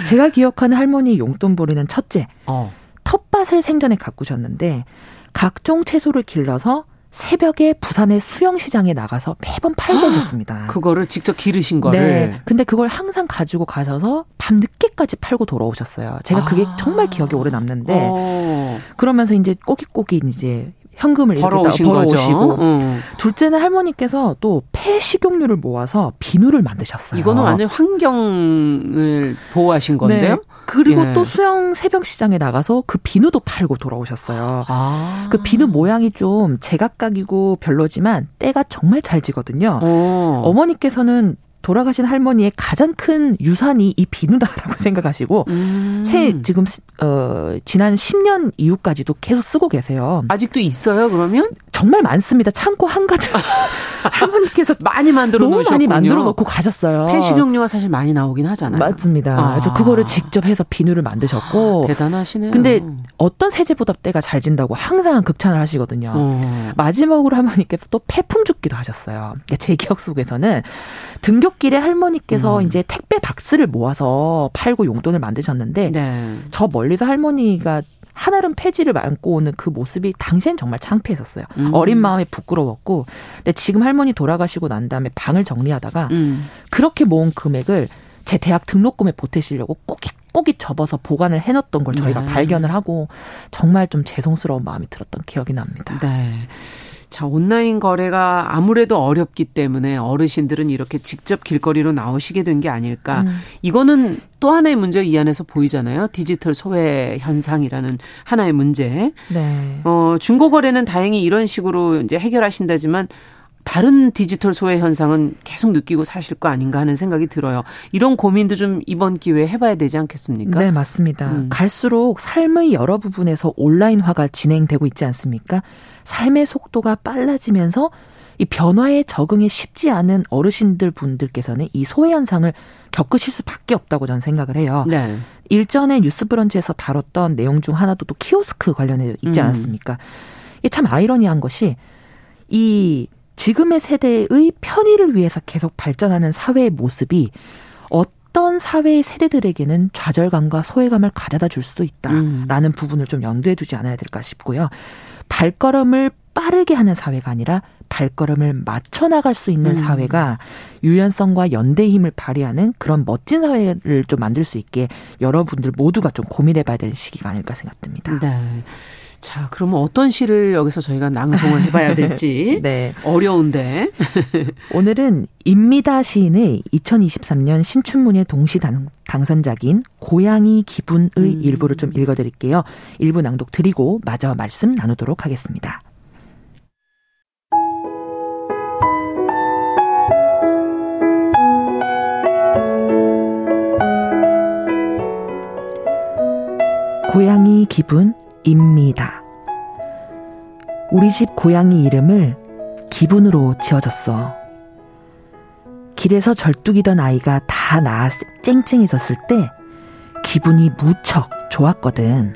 제가 기억하는 할머니 용돈벌이는 첫째, 어. 텃밭을 생전에 가꾸셨는데 각종 채소를 길러서 새벽에 부산의 수영시장에 나가서 매번 팔고 아, 오셨습니다. 그거를 직접 기르신 거를. 네. 근데 그걸 항상 가지고 가셔서 밤 늦게까지 팔고 돌아오셨어요. 제가 그게 아. 정말 기억에 오래 남는데 어. 그러면서 이제 꼬깃꼬깃 이제 현금을 벌어오신 벌어오시고 음. 둘째는 할머니께서 또 폐식용유를 모아서 비누를 만드셨어요. 이거는 완전 환경을 보호하신 건데요. 네. 그리고 예. 또 수영 새벽 시장에 나가서 그 비누도 팔고 돌아오셨어요. 아. 그 비누 모양이 좀 제각각이고 별로지만 때가 정말 잘 지거든요. 오. 어. 어머니께서는 돌아가신 할머니의 가장 큰 유산이 이 비누다라고 생각하시고 음. 새 지금 어 지난 10년 이후까지도 계속 쓰고 계세요. 아직도 있어요? 그러면 정말 많습니다. 창고 한가득 할머니께서 많이 만들어 너무 놓으셨군요. 많이 만들어 놓고 가셨어요. 폐식용유가 사실 많이 나오긴 하잖아요. 맞습니다. 아. 그래서 그거를 직접 해서 비누를 만드셨고 아, 대단하시네요. 근데 어떤 세제보다 때가 잘 진다고 항상 극찬을 하시거든요. 어. 마지막으로 할머니께서 또 폐품 줍기도 하셨어요. 그러니까 제 기억 속에서는 등굣길에 할머니께서 음. 이제 택배 박스를 모아서 팔고 용돈을 만드셨는데 네. 저 멀리서 할머니가 한아름 폐지를 안고 오는 그 모습이 당시엔 정말 창피했었어요. 음. 어린 마음에 부끄러웠고, 근데 지금 할머니 돌아가시고 난 다음에 방을 정리하다가 음. 그렇게 모은 금액을 제 대학 등록금에 보태시려고 꼭이 꼭이 접어서 보관을 해놨던 걸 저희가 네. 발견을 하고 정말 좀 죄송스러운 마음이 들었던 기억이 납니다. 네. 자, 온라인 거래가 아무래도 어렵기 때문에 어르신들은 이렇게 직접 길거리로 나오시게 된 게 아닐까. 음. 이거는 또 하나의 문제가 이 안에서 보이잖아요. 디지털 소외 현상이라는 하나의 문제. 네. 어, 중고 거래는 다행히 이런 식으로 이제 해결하신다지만 다른 디지털 소외 현상은 계속 느끼고 사실 거 아닌가 하는 생각이 들어요. 이런 고민도 좀 이번 기회에 해봐야 되지 않겠습니까? 네, 맞습니다. 음. 갈수록 삶의 여러 부분에서 온라인화가 진행되고 있지 않습니까? 삶의 속도가 빨라지면서 이 변화에 적응이 쉽지 않은 어르신들 분들께서는 이 소외 현상을 겪으실 수밖에 없다고 저는 생각을 해요. 네. 일전에 뉴스브런치에서 다뤘던 내용 중 하나도 또 키오스크 관련해 있지 음. 않았습니까? 이게 참 아이러니한 것이 이 지금의 세대의 편의를 위해서 계속 발전하는 사회의 모습이 어떤 사회의 세대들에게는 좌절감과 소외감을 가져다 줄 수 있다라는 음. 부분을 좀 염두에 두지 않아야 될까 싶고요. 발걸음을 빠르게 하는 사회가 아니라 발걸음을 맞춰 나갈 수 있는 음. 사회가 유연성과 연대 힘을 발휘하는 그런 멋진 사회를 좀 만들 수 있게 여러분들 모두가 좀 고민해 봐야 되는 시기가 아닐까 생각됩니다. 네. 자, 그러면 어떤 시를 여기서 저희가 낭송을 해봐야 될지 네. 어려운데 오늘은 임미다 시인의 2023년 신춘문예 동시 당선작인 고양이 기분의 음. 일부를 좀 읽어드릴게요. 일부 낭독 드리고 마저 말씀 나누도록 하겠습니다. 고양이 기분입니다. 우리 집 고양이 이름을 기분으로 지어줬어. 길에서 절뚝이던 아이가 다 나아 쨍쨍해졌을 때 기분이 무척 좋았거든.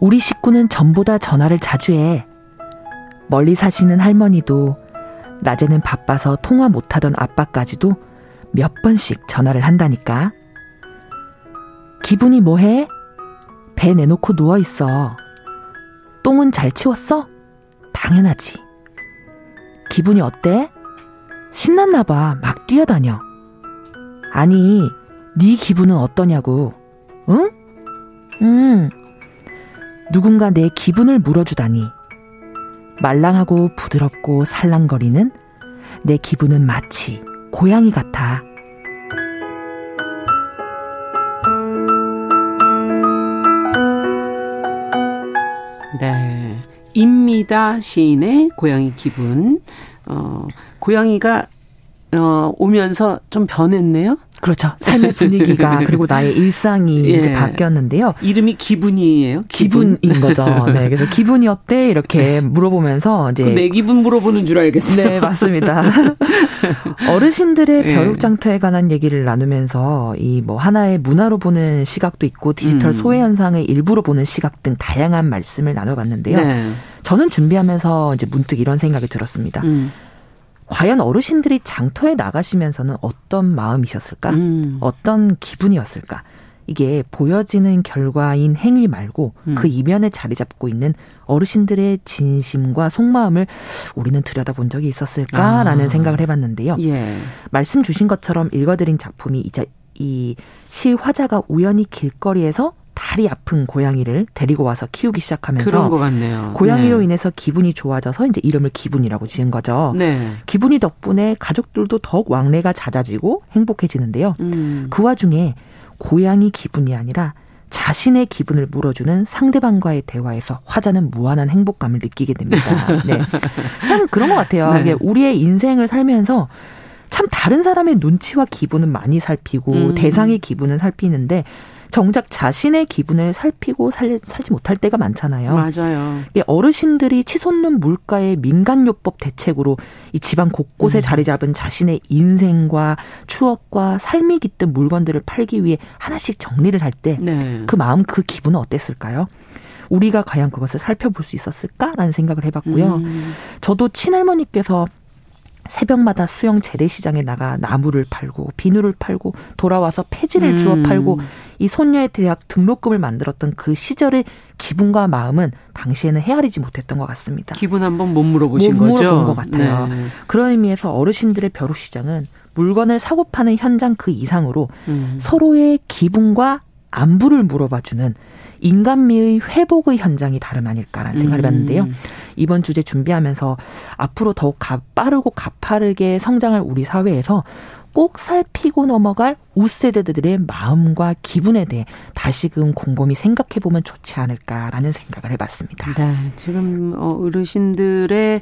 우리 식구는 전보다 전화를 자주 해. 멀리 사시는 할머니도 낮에는 바빠서 통화 못하던 아빠까지도 몇 번씩 전화를 한다니까. 기분이 뭐해? 배 내놓고 누워 있어. 똥은 잘 치웠어? 당연하지. 기분이 어때? 신났나 봐. 막 뛰어다녀. 아니, 네 기분은 어떠냐고. 응? 음. 누군가 내 기분을 물어주다니. 말랑하고 부드럽고 살랑거리는 내 기분은 마치 고양이 같아. 네. 입니다 시인의 고양이 기분. 어, 고양이가 어, 오면서 좀 변했네요. 그렇죠. 삶의 분위기가 그리고 나의 일상이 예. 이제 바뀌었는데요. 이름이 기분이에요. 기분? 인 거죠. 네, 그래서 기분이 어때 이렇게 물어보면서 이제 내 기분 물어보는 줄 알겠어요. 네, 맞습니다. 어르신들의 예. 벼룩장터에 관한 얘기를 나누면서 이 뭐 하나의 문화로 보는 시각도 있고 디지털 음. 소외 현상의 일부로 보는 시각 등 다양한 말씀을 나눠봤는데요. 네. 저는 준비하면서 이제 문득 이런 생각이 들었습니다. 음. 과연 어르신들이 장터에 나가시면서는 어떤 마음이셨을까? 음. 어떤 기분이었을까? 이게 보여지는 결과인 행위 말고 음. 그 이면에 자리 잡고 있는 어르신들의 진심과 속마음을 우리는 들여다본 적이 있었을까라는 아. 생각을 해봤는데요. 예. 말씀 주신 것처럼 읽어드린 작품이 이제 이 시 화자가 우연히 길거리에서 다리 아픈 고양이를 데리고 와서 키우기 시작하면서 그런 것 같네요. 고양이로 네. 인해서 기분이 좋아져서 이제 이름을 기분이라고 지은 거죠. 네. 기분이 덕분에 가족들도 더욱 왕래가 잦아지고 행복해지는데요. 음. 그 와중에 고양이 기분이 아니라 자신의 기분을 물어주는 상대방과의 대화에서 화자는 무한한 행복감을 느끼게 됩니다. 네. 참 그런 것 같아요. 네. 우리의 인생을 살면서 참 다른 사람의 눈치와 기분은 많이 살피고 음. 대상의 기분은 살피는데 정작 자신의 기분을 살피고 살, 살지 못할 때가 많잖아요. 맞아요. 어르신들이 치솟는 물가의 민간요법 대책으로 이 집안 곳곳에 음. 자리 잡은 자신의 인생과 추억과 삶이 깃든 물건들을 팔기 위해 하나씩 정리를 할 때그 네. 그 마음, 그 기분은 어땠을까요? 우리가 과연 그것을 살펴볼 수 있었을까라는 생각을 해봤고요. 음. 저도 친할머니께서 새벽마다 수영 재래시장에 나가 나무를 팔고 비누를 팔고 돌아와서 폐지를 음. 주워 팔고 이 손녀의 대학 등록금을 만들었던 그 시절의 기분과 마음은 당시에는 헤아리지 못했던 것 같습니다. 기분 한번 못 물어보신 못 거죠? 물어본 것 같아요. 네. 그런 의미에서 어르신들의 벼룩 시장은 물건을 사고 파는 현장 그 이상으로 음. 서로의 기분과 안부를 물어봐주는 인간미의 회복의 현장이 다름 아닐까라는 생각을 음. 해봤는데요. 이번 주제 준비하면서 앞으로 더욱 가, 빠르고 가파르게 성장할 우리 사회에서 꼭 살피고 넘어갈 우세대들의 마음과 기분에 대해 다시금 곰곰이 생각해 보면 좋지 않을까라는 생각을 해봤습니다. 네, 지금 어, 어르신들의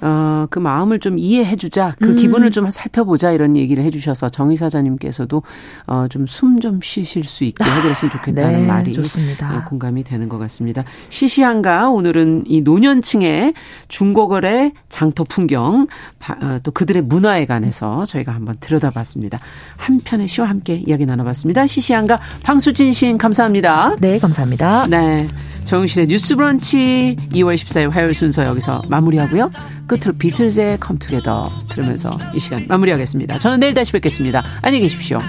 어, 그 마음을 좀 이해해 주자, 그 음. 기분을 좀 살펴보자 이런 얘기를 해 주셔서 정 이사장님께서도 어, 좀 숨 좀 쉬실 수 있게 해드렸으면 좋겠다는 네, 말이 좋습니다. 어, 공감이 되는 것 같습니다. 시시한가 오늘은 이 노년층의 중고거래 장터 풍경 어, 또 그들의 문화에 관해서 저희가 한번 들여다봤습니다. 한 편의 시와 함께 이야기 나눠봤습니다. 시시한가 방수진 시인 감사합니다. 네, 감사합니다. 네. 정은실의 뉴스 브런치 2월 14일 화요일 순서 여기서 마무리하고요. 끝으로 비틀즈의 컴투게더 들으면서 이 시간 마무리하겠습니다. 저는 내일 다시 뵙겠습니다. 안녕히 계십시오.